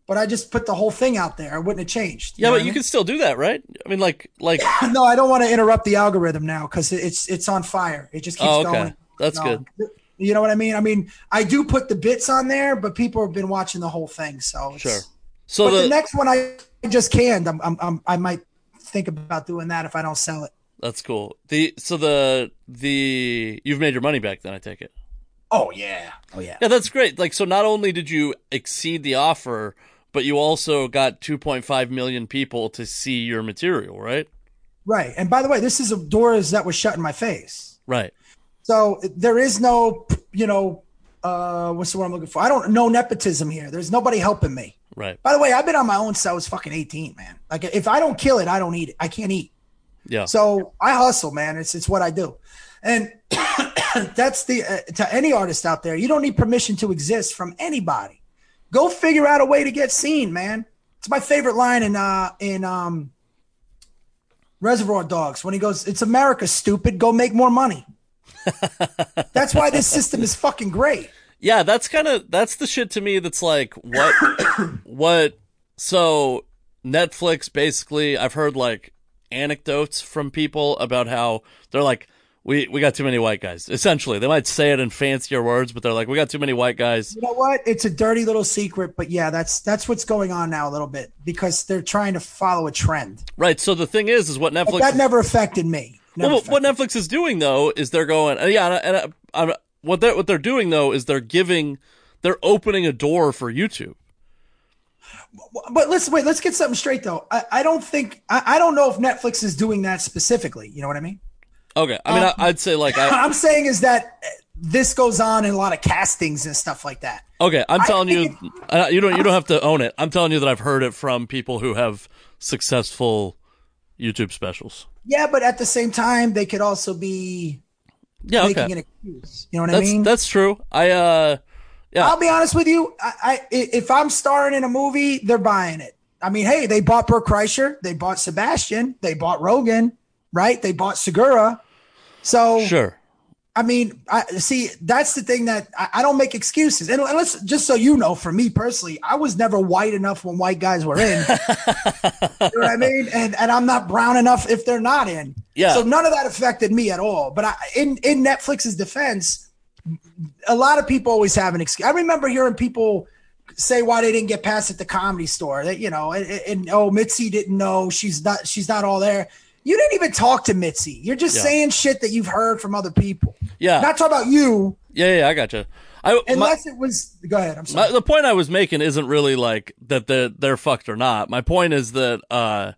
But I just put the whole thing out there. I wouldn't have changed. Yeah, but what I you mean? can still do that, right? I mean, like, like. [laughs] no, I don't want to interrupt the algorithm now because it's it's on fire. It just keeps Oh, okay. going. That's No. good. You know what I mean? I mean, I do put the bits on there, but people have been watching the whole thing. So it's, Sure. So But the, the, next one I just canned. I'm, I'm, I'm I might think about doing that if I don't sell it. that's cool. The so the the you've made your money back. Then I take it. Oh yeah. Oh yeah. Yeah, that's great. Like, so not only did you exceed the offer, but you also got 2.5 million people to see your material, right? Right. And by the way, this is a doors that was shut in my face. Right. So there is no, you know, uh, what's the word I'm looking for? I don't no nepotism here. There's nobody helping me. Right. By the way, I've been on my own since I was fucking 18, man. Like if I don't kill it, I don't eat it. I can't eat. Yeah. So I hustle, man. It's it's what I do, and [coughs] that's the uh, to any artist out there. You don't need permission to exist from anybody. Go figure out a way to get seen, man. It's my favorite line in uh in um Reservoir Dogs when he goes, "It's America, stupid. Go make more money." [laughs] that's why this system is fucking great. Yeah, that's kind of that's the shit to me that's like what [coughs] what so Netflix basically I've heard like anecdotes from people about how they're like we we got too many white guys. Essentially, they might say it in fancier words, but they're like we got too many white guys. You know what? It's a dirty little secret, but yeah, that's that's what's going on now a little bit because they're trying to follow a trend. Right. So the thing is is what Netflix But that never affected me. Never Well, what Netflix is doing though is they're going, yeah, and, and uh, I'm, what they what they're doing though is they're giving, they're opening a door for YouTube. But let's wait. Let's get something straight though. I, I don't think I, I don't know if Netflix is doing that specifically. You know what I mean? Okay, I mean, Um, I, I'd say like, I, [laughs] I'm saying is that this goes on in a lot of castings and stuff like that. okay, I'm I telling you, think uh, you don't you don't have to own it. I'm telling you that I've heard it from people who have successful YouTube specials. Yeah, but at the same time, they could also be Yeah, making okay, an excuse. You know what that's I mean? that's true. I uh, yeah, I'll be honest with you. I, I if I'm starring in a movie, they're buying it. I mean, hey, they bought Bert Kreischer, they bought Sebastian, they bought Rogan, right? They bought Segura. So sure. I mean, I see that's the thing that I, I don't make excuses. And let's just so you know, for me personally, I was never white enough when white guys were in. [laughs] you know what I mean? And and I'm not brown enough if they're not in. Yeah. So none of that affected me at all. But I, in in Netflix's defense, a lot of people always have an excuse. I remember hearing people say why they didn't get past at the comedy store. That you know, and, and oh, Mitzi didn't know she's not she's not all there. You didn't even talk to Mitzi. You're just Yeah. saying shit that you've heard from other people. Yeah, Not talking about you, yeah, yeah. I gotcha. I my, unless it was. Go ahead. I'm my, sorry. the point I was making isn't really like that they're, they're fucked or not. My point is that uh,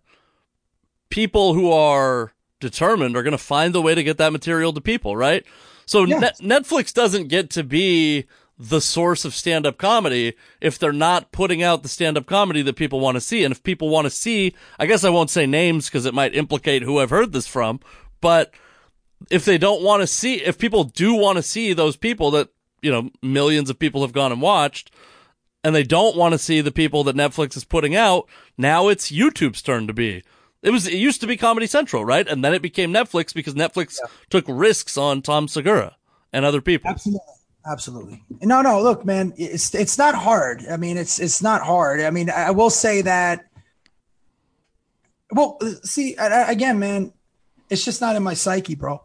people who are determined are going to find the way to get that material to people, right? So Yes. Net- Netflix doesn't get to be the source of stand-up comedy if they're not putting out the stand-up comedy that people want to see. And if people want to see, I guess I won't say names because it might implicate who I've heard this from, but if they don't want to see, if people do want to see those people that, you know, millions of people have gone and watched, and they don't want to see the people that Netflix is putting out, now it's YouTube's turn to be. It was, it used to be Comedy Central, right? And then it became Netflix because Netflix took risks on Tom Segura and other people. Absolutely. Absolutely. No, no. Look, man, it's it's not hard. I mean, it's it's not hard. I mean, I will say that. Well, see, again, man, it's just not in my psyche, bro.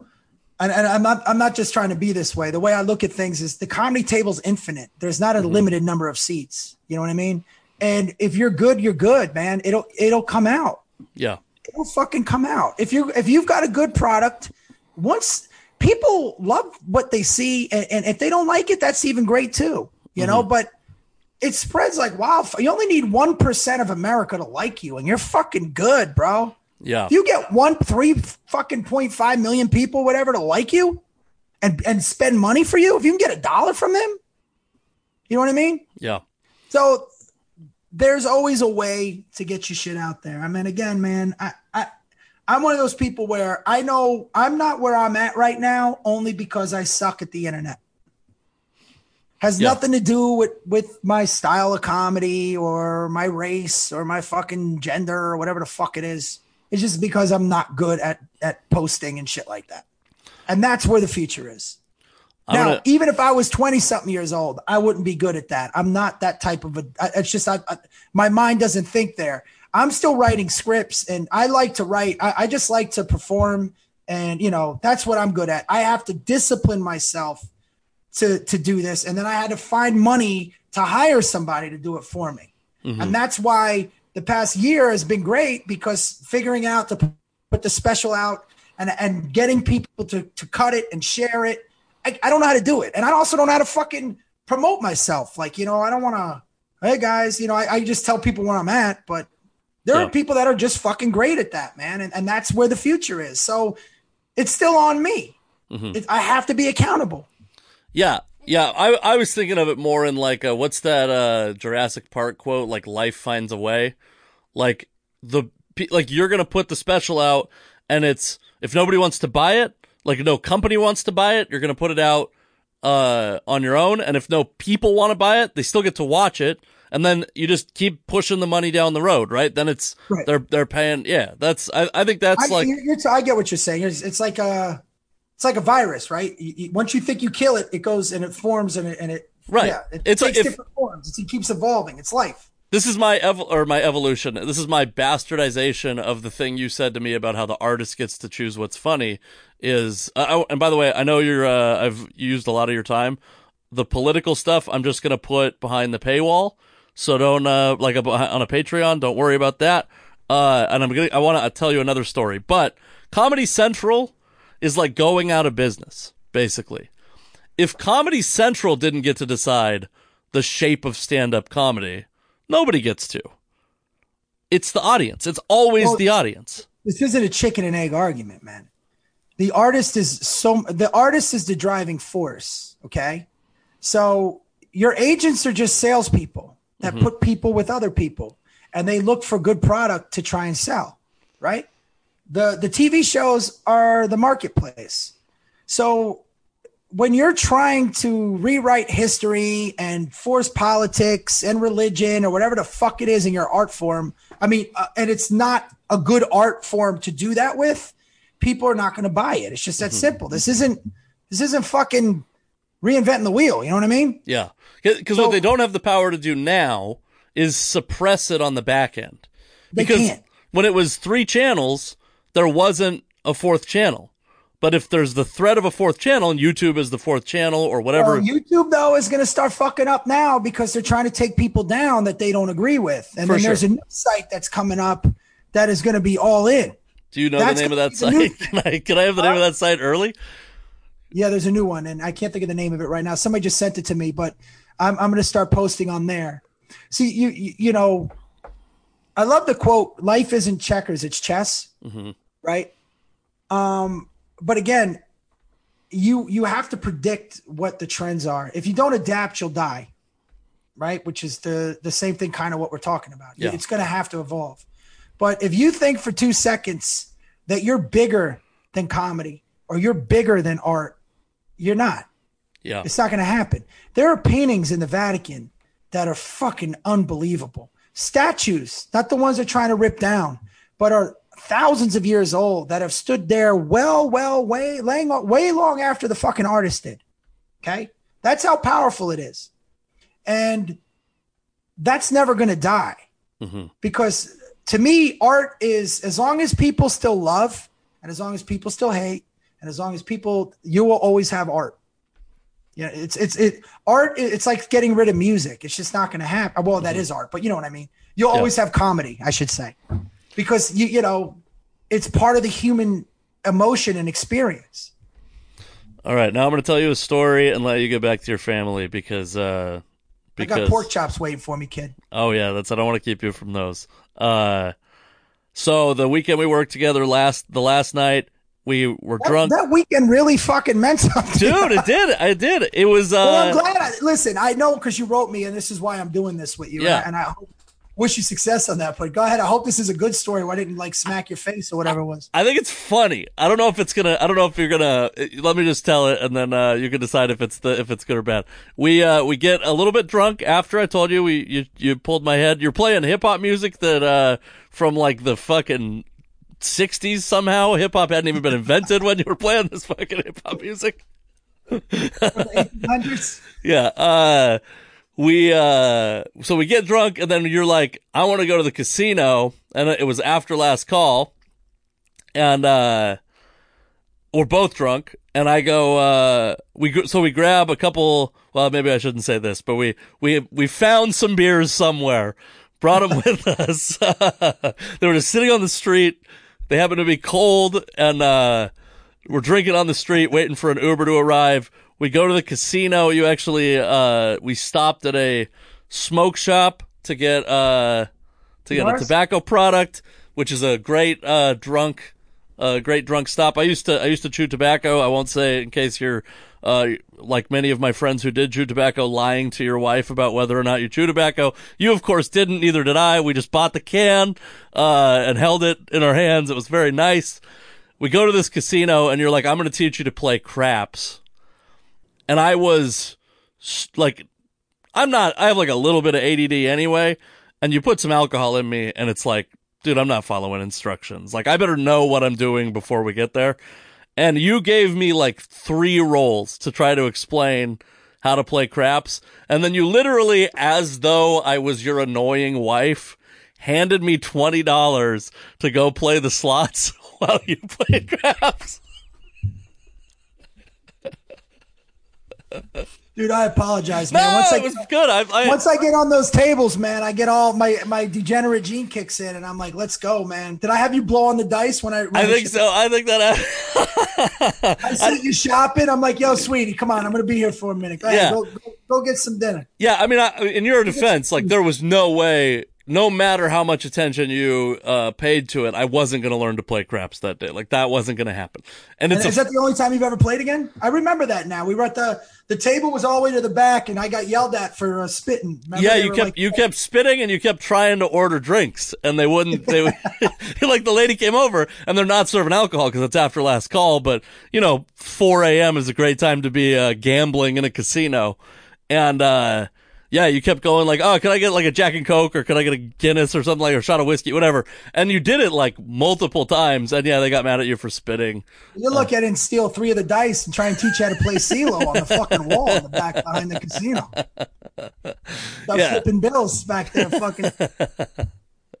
And, and I'm not I'm not just trying to be this way. The way I look at things is the comedy table's infinite. There's not a mm-hmm. limited number of seats. You know what I mean? And if you're good, you're good, man. It'll it'll come out. Yeah. it'll fucking come out. If you if you've got a good product, once people love what they see, and, and if they don't like it, that's even great too. You know, mm-hmm. but it spreads like wildfire. You only need 1% of America to like you, and you're fucking good, bro. Yeah. If you get one, three fucking 0.5 million people, whatever, to like you and, and spend money for you, if you can get a dollar from them, you know what I mean? Yeah. So there's always a way to get your shit out there. I mean, again, man, I, I, I'm one of those people where I know I'm not where I'm at right now only because I suck at the internet. Has Yeah. nothing to do with with my style of comedy or my race or my fucking gender or whatever the fuck it is. It's just because I'm not good at at posting and shit like that. And that's where the future is. I'm now, gonna- even if I was 20 something years old, I wouldn't be good at that. I'm not that type of a, it's just, I, I, my mind doesn't think there. I'm still writing scripts and I like to write. I, I just like to perform. And, you know, that's what I'm good at. I have to discipline myself to, to do this. And then I had to find money to hire somebody to do it for me. Mm-hmm. And that's why the past year has been great because figuring out to put the special out and, and getting people to, to cut it and share it. I, I don't know how to do it. And I also don't know how to fucking promote myself. Like, you know, I don't want to, hey guys, you know, I, I just tell people where I'm at, but there Yeah. are people that are just fucking great at that, man. And, and that's where the future is. So it's still on me. It, I have to be accountable. Yeah, yeah. I I was thinking of it more in like uh what's that uh Jurassic Park quote? Like life finds a way. Like the like you're gonna put the special out, and it's if nobody wants to buy it, like no company wants to buy it, you're gonna put it out uh on your own, and if no people want to buy it, they still get to watch it. And then you just keep pushing the money down the road, right? Then it's Right. they're they're paying. Yeah, that's I, I think that's I, like you're, you're, I get what you're saying. It's, it's like a, it's like a virus, right? You, you- once you think you kill it, it goes and it forms and it, and it Right. Yeah, it It's like takes if- different forms. It's, it keeps evolving. It's life. This is my ev- or my evolution. This is my bastardization of the thing you said to me about how the artist gets to choose what's funny. Is uh, I, and by the way, I know you're. Uh, I've used a lot of your time. The political stuff, I'm just gonna put behind the paywall. So don't uh, like a, on a Patreon. Don't worry about that. Uh, and I'm gonna. I want to tell you another story. But Comedy Central is like going out of business, basically. If Comedy Central didn't get to decide the shape of stand-up comedy, nobody gets to. It's the audience. It's always Well- the audience. This isn't a chicken and egg argument, man. The artist is so the artist is the driving force. Okay, so your agents are just salespeople that put people with other people, and they look for good product to try and sell. Right. The the TV shows are the marketplace. So when you're trying to rewrite history and force politics and religion or whatever the fuck it is in your art form, I mean, uh, and it's not a good art form to do that with, people are not going to buy it. It's just that simple. This isn't this isn't fucking reinventing the wheel. You know what I mean? Yeah. Because what they don't have the power to do now is suppress it on the back end. They Because can't. when it was three channels, there wasn't a fourth channel. But if there's the threat of a fourth channel and YouTube is the fourth channel or whatever, Well, YouTube though is going to start fucking up now because they're trying to take people down that they don't agree with, and then there's a new site that's coming up that is going to be all in. do you know that's the name of that be the new site? [laughs] Can I, can I have the name of that site early? Yeah, there's a new one, and I can't think of the name of it right now. Somebody just sent it to me, but I'm I'm going to start posting on there. See, you you, you know, I love the quote: "Life isn't checkers, it's chess." Right. Um, but again, you you have to predict what the trends are. If you don't adapt, you'll die. Right, which is the the same thing, kind of what we're talking about. Yeah. It's going to have to evolve. But if you think for two seconds that you're bigger than comedy or you're bigger than art, you're not. Yeah. It's not going to happen. There are paintings in the Vatican that are fucking unbelievable. Statues, not the ones they're trying to rip down, but are thousands of years old that have stood there well, well, way, laying, way long after the fucking artist did. Okay. That's how powerful it is. And that's never going to die mm-hmm. because to me, art is as long as people still love and as long as people still hate and as long as people, you will always have art. Yeah, it's it's it art. It's like getting rid of music. It's just not going to happen. Well, that is art, but you know what I mean. You'll always have comedy, I should say, because you you know, it's part of the human emotion and experience. All right, now I'm going to tell you a story and let you get back to your family because uh, I got pork chops waiting for me, kid. oh yeah, that's I don't want to keep you from those. Uh, so the weekend we worked together last the last night we were That, drunk, that weekend really fucking meant something. dude. It did, I did. It was uh, Well, I'm glad. I, listen, I know because you wrote me, and this is why I'm doing this with you. Yeah. And I hope, wish you success on that. But go ahead. I hope this is a good story where I didn't like smack your face or whatever it was. I think it's funny. I don't know if it's gonna. I don't know if you're gonna. Let me just tell it, and then uh, you can decide if it's the if it's good or bad. We uh, we get a little bit drunk after I told you we you you pulled my head. You're playing hip hop music that uh from like the fucking '60s somehow. Hip hop hadn't even been invented when you were playing this fucking hip hop music. [laughs] Yeah. Uh, we, uh, so we get drunk and then you're like, I want to go to the casino. And it was after last call. And, uh, we're both drunk and I go, uh, we, so we grab a couple, well, maybe I shouldn't say this, but we, we, we found some beers somewhere, brought them [laughs] with us. [laughs] they were just sitting on the street. They happen to be cold and, uh, we're drinking on the street, waiting for an Uber to arrive. We go to the casino. You actually, uh, we stopped at a smoke shop to get, uh, to get a tobacco product, which is a great, uh, drunk, uh, great drunk stop. I used to, I used to chew tobacco. I won't say it in case you're, uh, like many of my friends who did chew tobacco, lying to your wife about whether or not you chew tobacco. You, of course, didn't. Neither did I. We just bought the can, uh, and held it in our hands. It was very nice we go to this casino and you're like, I'm going to teach you to play craps. And I was like, I'm not, I have like a little bit of ADD anyway. And you put some alcohol in me and it's like, dude, I'm not following instructions. Like, I better know what I'm doing before we get there. And you gave me like three rolls to try to explain how to play craps. And then you literally, as though I was your annoying wife, handed me $20 to go play the slots [laughs] while you played craps. [laughs] Dude, I apologize, No, man. once I it was good. I, I, once I get on those tables, man, I get all my my degenerate gene kicks in, and I'm like, let's go, man. Did I have you blow on the dice when I? When I think so. I think that [laughs] I sent you shopping. I'm like, yo, sweetie, come on, I'm gonna be here for a minute. Go ahead, Yeah. go, go, go get some dinner. Yeah, I mean, I, in your defense, like there was no way, no matter how much attention you uh, paid to it, I wasn't going to learn to play craps that day. Like that wasn't going to happen. And And is a, that the only time you've ever played again? I remember that now. We were at the the table was all the way to the back, and I got yelled at for uh, spitting. Remember yeah, you kept like, you kept spitting and you kept trying to order drinks, and they wouldn't. They would, [laughs] [laughs] like the lady came over, and they're not serving alcohol because it's after last call. But you know, 4 a.m. is a great time to be uh, gambling in a casino, and uh, yeah, you kept going like, oh, can I get like a Jack and Coke or can I get a Guinness or something like or a shot of whiskey, whatever. And you did it like multiple times, and yeah, they got mad at you for spitting. You look, lucky I didn't steal three of the dice and try and teach you how to play CeeLo on the fucking wall in the back behind the casino. [laughs] Stop Yeah. flipping bills back there. Fucking.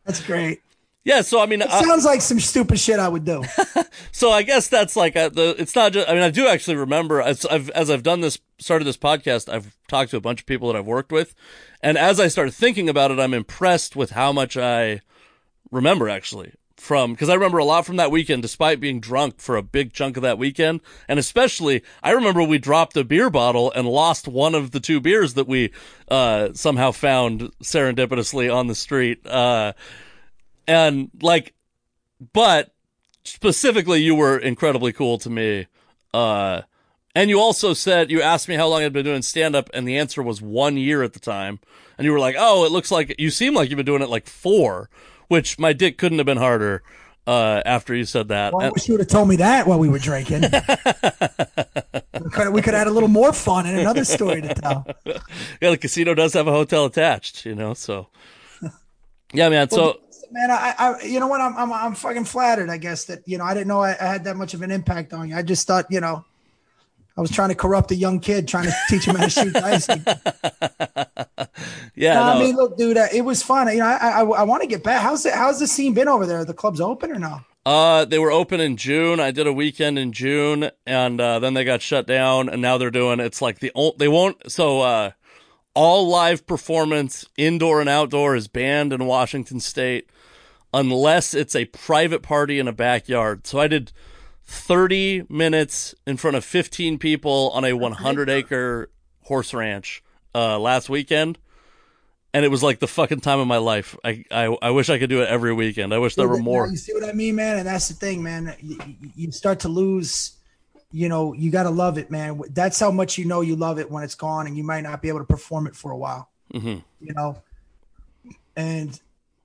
That's great. Yeah, so I mean, I, Sounds like some stupid shit I would do. [laughs] so I guess that's like uh the. It's not just. I mean, I do actually remember as I've as I've done this, started this podcast. I've talked to a bunch of people that I've worked with, and as I started thinking about it, I'm impressed with how much I remember actually from because I remember a lot from that weekend, despite being drunk for a big chunk of that weekend, and especially I remember we dropped a beer bottle and lost one of the two beers that we uh, somehow found serendipitously on the street, uh, and like, but specifically you were incredibly cool to me. Uh, and you also said, you asked me how long I'd been doing stand up, and the answer was one year at the time. And you were like, oh, it looks like you seem like you've been doing it like four, which my dick couldn't have been harder, uh, after you said that. Well, I wish you would have told me that while we were drinking. [laughs] we could we could have had a little more fun and another story to tell. [laughs] yeah, the casino does have a hotel attached, you know, so. [laughs] Yeah, man. So, Man, I, I, you know what? I'm, I'm, I'm fucking flattered. I guess that you know, I didn't know I, I had that much of an impact on you. I just thought, you know, I was trying to corrupt a young kid, trying to teach him how to shoot [laughs] dice. yeah, No, I mean, look, dude, uh, it was fun. You know, I, I, I want to get back. How's it? How's the scene been over there? The club's open or no? Uh, they were open in June. I did a weekend in June, and uh, then they got shut down. And now they're doing it's like the o- they won't. So uh, all live performance, indoor and outdoor, is banned in Washington State unless it's a private party in a backyard. So I did 30 minutes in front of 15 people on a 100 acre horse ranch uh, last weekend. and it was like the fucking time of my life. I I, I wish I could do it every weekend. I wish there were more. You see what I mean, man? And that's the thing, man. You, you- you start to lose. You know, you got to love it, man. That's how much you know you love it when it's gone, and you might not be able to perform it for a while. Mhm. You know, and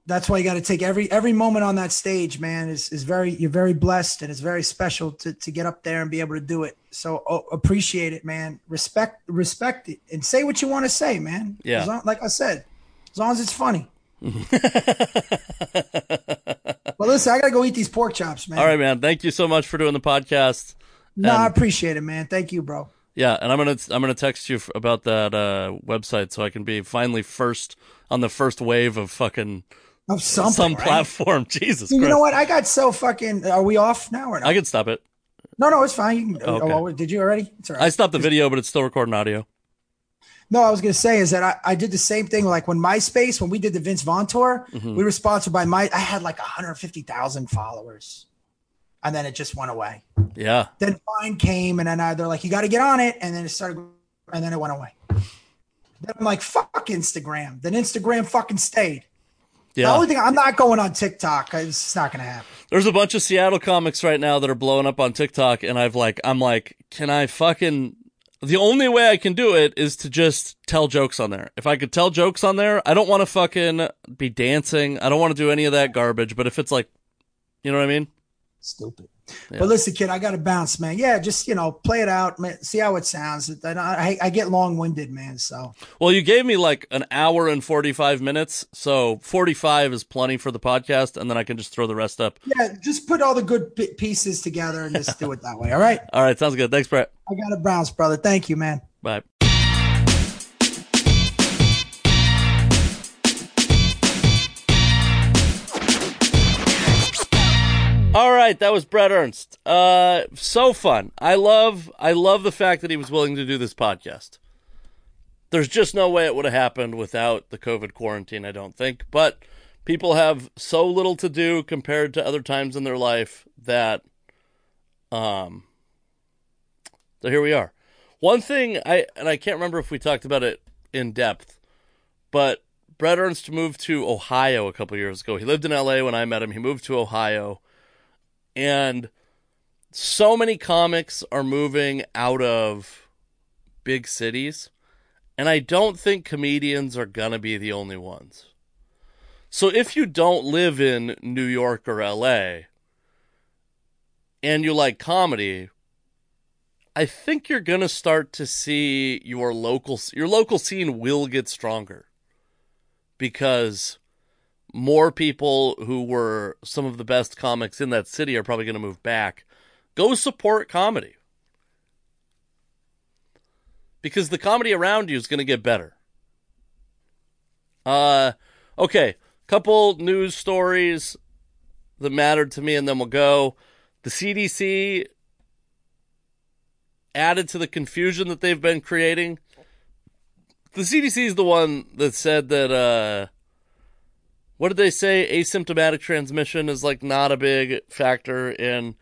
that's why you got to take every every moment on that stage, man. Is is very you're very blessed, and it's very special to to get up there and be able to do it. So oh, appreciate it, man. Respect respect it, and say what you want to say, man. Yeah. As long- like I said, as long as it's funny. [laughs] well, listen, I gotta go eat these pork chops, man. All right, man. Thank you so much for doing the podcast. No, I appreciate it, man. Thank you, bro. Yeah, and I'm gonna I'm gonna text you about that uh, website so I can be finally first on the first wave of fucking Of something, some right? platform. [laughs] Jesus You Christ! know what? I got so fucking. Are we off now or not? I can stop it. no, no, it's fine. Can, Okay. oh, did you already? It's all right. I stopped the video, but it's still recording audio. No, I was gonna say is that I, I did the same thing like when MySpace when we did the Vince Vaughn tour, Mm-hmm. we were sponsored by my. I had like 150,000 followers, and then it just went away. Yeah, Then Vine came, and then I, they're like, "You got to get on it," and then it started, and then it went away. Then I'm like, "Fuck Instagram." Then Instagram fucking stayed. The only thing I'm not going on TikTok. It's not gonna happen. There's a bunch of Seattle comics right now that are blowing up on TikTok, and I've like, I'm like, can I fucking? The only way I can do it is to just tell jokes on there. If I could tell jokes on there, I don't want to fucking be dancing. I don't want to do any of that garbage. But if it's like, you know what I mean? Stupid. But listen, kid, I got to bounce, man. Yeah, just you know, play it out, man. See how it sounds. I, I, I get long winded, man. So Well, you gave me like an hour and 45 minutes. So 45 is plenty for the podcast. And then I can just throw the rest up. yeah, just put all the good pieces together and just do it that way. All right. [laughs] All right. Sounds good. Thanks, Bret. I got to bounce, brother. Thank you, man. Bye. Right, that was Bret Ernst. Uh, so fun. I love, I love the fact that he was willing to do this podcast. There's just no way it would have happened without the COVID quarantine. I don't think, but people have so little to do compared to other times in their life that, um, so here we are. One thing I and I can't remember if we talked about it in depth, but Bret Ernst moved to Ohio a couple years ago. He lived in LA when I met him. He moved to Ohio. And so many comics are moving out of big cities, and I don't think comedians are going to be the only ones. So if you don't live in New York or LA and you like comedy, I think you're going to start to see your local your local scene will get stronger because more people who were some of the best comics in that city are probably going to move back. Go support comedy. Because the comedy around you is going to get better. Uh okay, couple news stories that mattered to me and then we'll go. The CDC added to the confusion that they've been creating. The CDC is the one that said that uh what did they say asymptomatic transmission is like not a big factor in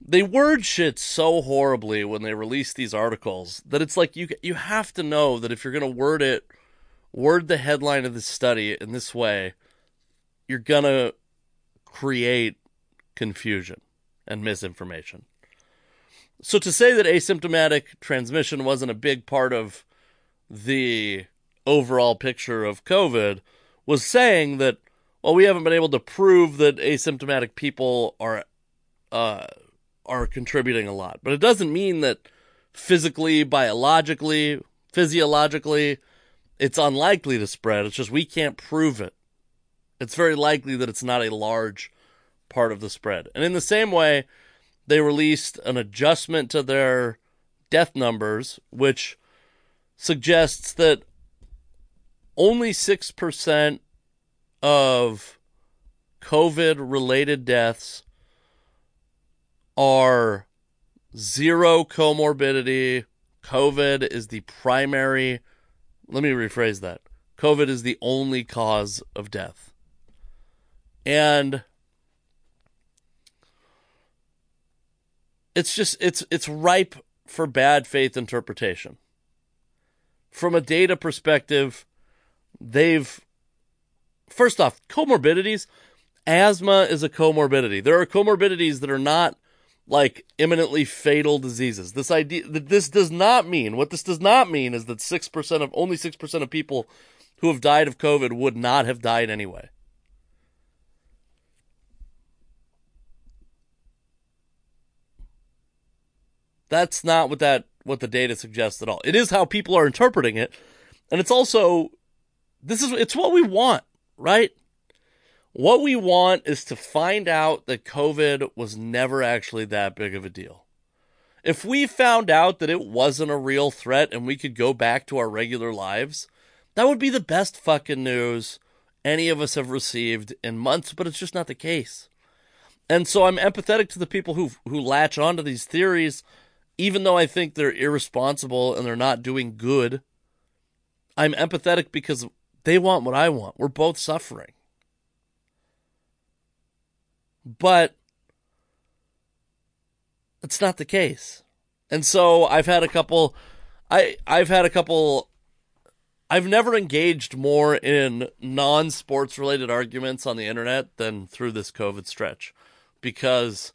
they word shit so horribly when they release these articles that it's like you you have to know that if you're going to word it word the headline of the study in this way you're going to create confusion and misinformation. So to say that asymptomatic transmission wasn't a big part of the overall picture of COVID was saying that, well, we haven't been able to prove that asymptomatic people are uh, are contributing a lot. But it doesn't mean that physically, biologically, physiologically, it's unlikely to spread. It's just we can't prove it. It's very likely that it's not a large part of the spread. And in the same way, they released an adjustment to their death numbers, which suggests that only 6% of COVID related deaths are zero comorbidity. COVID is the primary. Let me rephrase that. COVID is the only cause of death. And it's just it's it's ripe for bad faith interpretation. From a data perspective, they've first off comorbidities. Asthma is a comorbidity. There are comorbidities that are not like imminently fatal diseases. This idea that this does not mean what this does not mean is that six percent of only six percent of people who have died of COVID would not have died anyway. That's not what that what the data suggests at all. It is how people are interpreting it, and it's also this is it's what we want, right? What we want is to find out that COVID was never actually that big of a deal. If we found out that it wasn't a real threat and we could go back to our regular lives, that would be the best fucking news any of us have received in months, but it's just not the case. And so I'm empathetic to the people who who latch onto these theories even though I think they're irresponsible and they're not doing good. I'm empathetic because they want what I want. We're both suffering. But it's not the case. And so I've had a couple I I've had a couple I've never engaged more in non-sports related arguments on the internet than through this COVID stretch because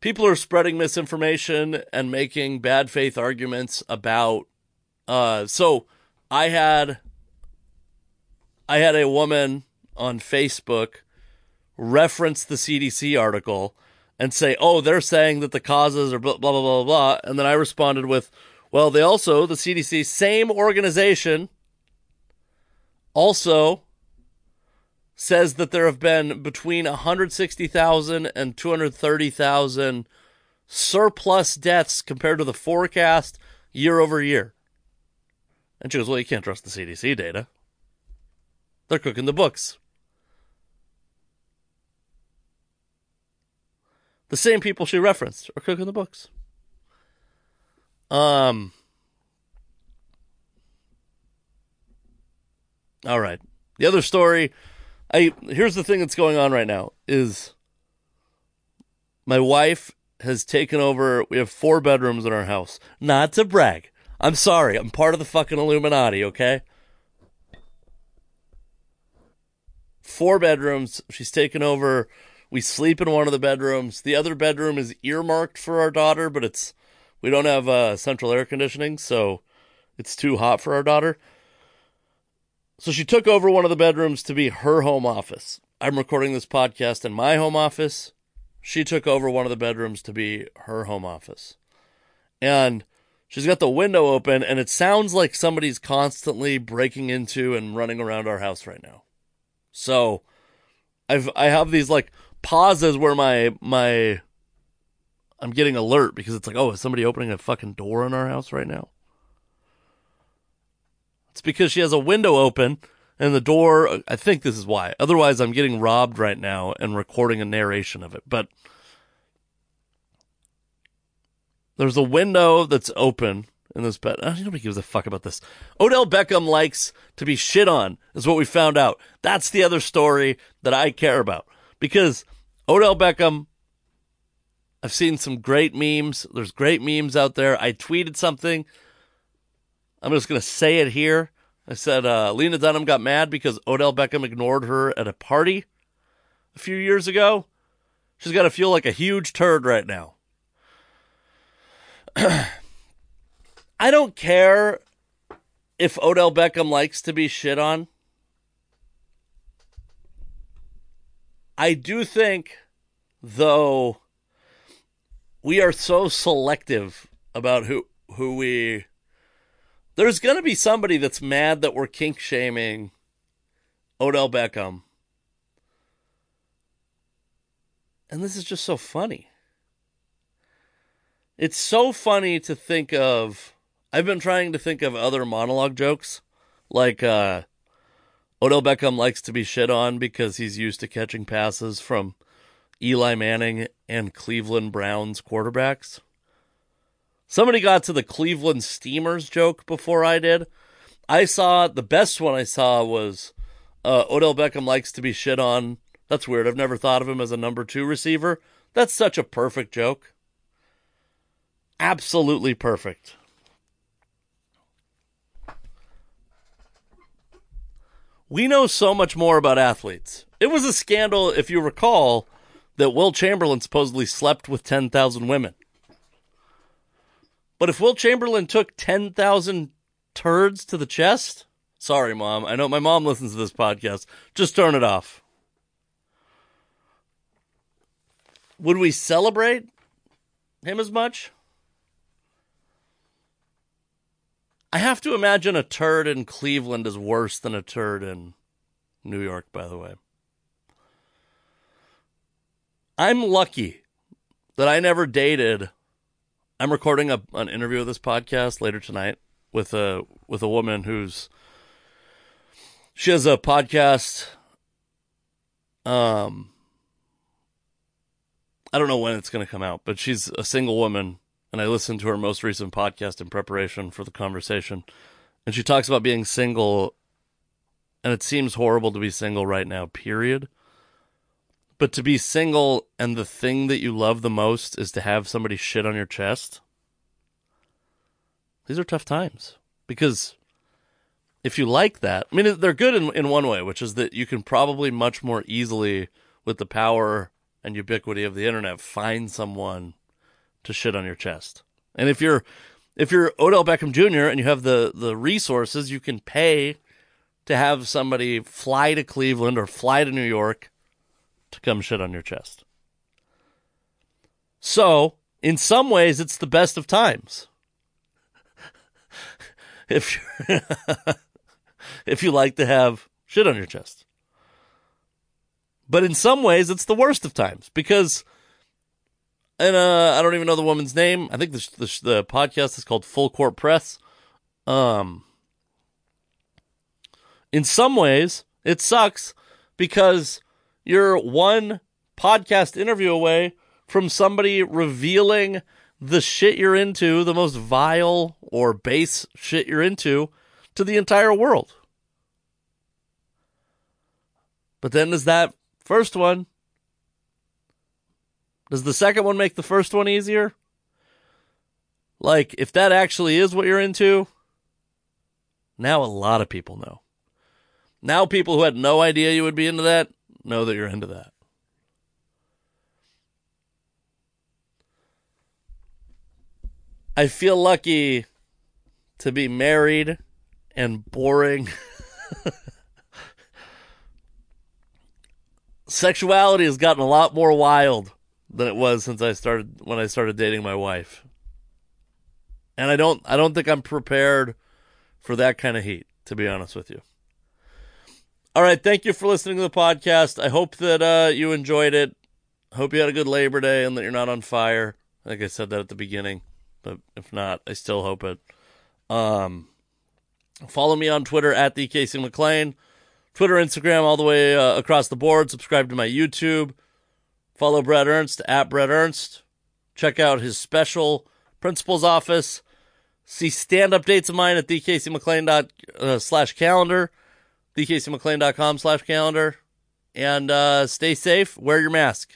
people are spreading misinformation and making bad faith arguments about uh so I had I had a woman on Facebook reference the CDC article and say, "Oh, they're saying that the causes are blah blah blah blah blah," and then I responded with, "Well, they also the CDC, same organization, also says that there have been between 160,000 and 230,000 surplus deaths compared to the forecast year over year." And she goes, "Well, you can't trust the CDC data. They're cooking the books." The same people she referenced are cooking the books. Um. All right. The other story, I here's the thing that's going on right now is my wife has taken over. We have four bedrooms in our house. Not to brag. I'm sorry. I'm part of the fucking Illuminati, okay? Four bedrooms. She's taken over we sleep in one of the bedrooms. The other bedroom is earmarked for our daughter, but it's we don't have uh, central air conditioning, so it's too hot for our daughter. So she took over one of the bedrooms to be her home office. I'm recording this podcast in my home office. She took over one of the bedrooms to be her home office. And she's got the window open, and it sounds like somebody's constantly breaking into and running around our house right now. So I've I have these like pauses where my my I'm getting alert because it's like, oh, is somebody opening a fucking door in our house right now? It's because she has a window open and the door. I think this is why. Otherwise, I'm getting robbed right now and recording a narration of it. But there's a window that's open in this bed. Nobody gives a fuck about this. Odell Beckham likes to be shit on, is what we found out. That's the other story that I care about because Odell Beckham, I've seen some great memes. There's great memes out there. I tweeted something. I'm just going to say it here. I said uh, Lena Dunham got mad because Odell Beckham ignored her at a party a few years ago. She's got to feel like a huge turd right now. [clears throat] I don't care if Odell Beckham likes to be shit on. I do think, though, we are so selective about who who we. There's going to be somebody that's mad that we're kink shaming Odell Beckham. And this is just so funny. It's so funny to think of. I've been trying to think of other monologue jokes, like uh, Odell Beckham likes to be shit on because he's used to catching passes from Eli Manning and Cleveland Browns quarterbacks. Somebody got to the Cleveland Steamers joke before I did. I saw the best one I saw was uh, Odell Beckham likes to be shit on. That's weird. I've never thought of him as a number two receiver. That's such a perfect joke. Absolutely perfect. We know so much more about athletes. It was a scandal, if you recall, that Wilt Chamberlain supposedly slept with 10,000 women. But if Wilt Chamberlain took 10,000 turds to the chest, sorry, mom. I know my mom listens to this podcast. Just turn it off. Would we celebrate him as much? I have to imagine a turd in Cleveland is worse than a turd in New York, by the way. I'm lucky that I never dated. I'm recording a, an interview of this podcast later tonight with a with a woman who's she has a podcast um I don't know when it's going to come out, but she's a single woman and I listened to her most recent podcast in preparation for the conversation. And she talks about being single, and it seems horrible to be single right now, period. But to be single and the thing that you love the most is to have somebody shit on your chest, these are tough times. Because if you like that, I mean, they're good in, in one way, which is that you can probably much more easily, with the power and ubiquity of the internet, find someone to shit on your chest. And if you're if you're Odell Beckham Jr. and you have the the resources, you can pay to have somebody fly to Cleveland or fly to New York to come shit on your chest. So, in some ways, it's the best of times. [laughs] if you [laughs] if you like to have shit on your chest. But in some ways, it's the worst of times because and uh, I don't even know the woman's name. I think the, the, the podcast is called Full Court Press. Um, in some ways, it sucks because you're one podcast interview away from somebody revealing the shit you're into, the most vile or base shit you're into, to the entire world. But then there's that first one does the second one make the first one easier? Like, if that actually is what you're into, now a lot of people know. Now people who had no idea you would be into that know that you're into that. I feel lucky to be married and boring. [laughs] Sexuality has gotten a lot more wild than it was since I started when I started dating my wife. And I don't I don't think I'm prepared for that kind of heat, to be honest with you. All right, thank you for listening to the podcast. I hope that uh, you enjoyed it. Hope you had a good Labor Day and that you're not on fire. Think I said that at the beginning, but if not, I still hope it. Um, follow me on Twitter at the Casey McLain, Twitter, Instagram, all the way uh, across the board. Subscribe to my YouTube. Follow Bret Ernst at Bret Ernst. Check out his special principal's office. See stand up dates of mine at dot uh, slash calendar, thecaseyMcLain.com slash calendar. And uh, stay safe. Wear your mask.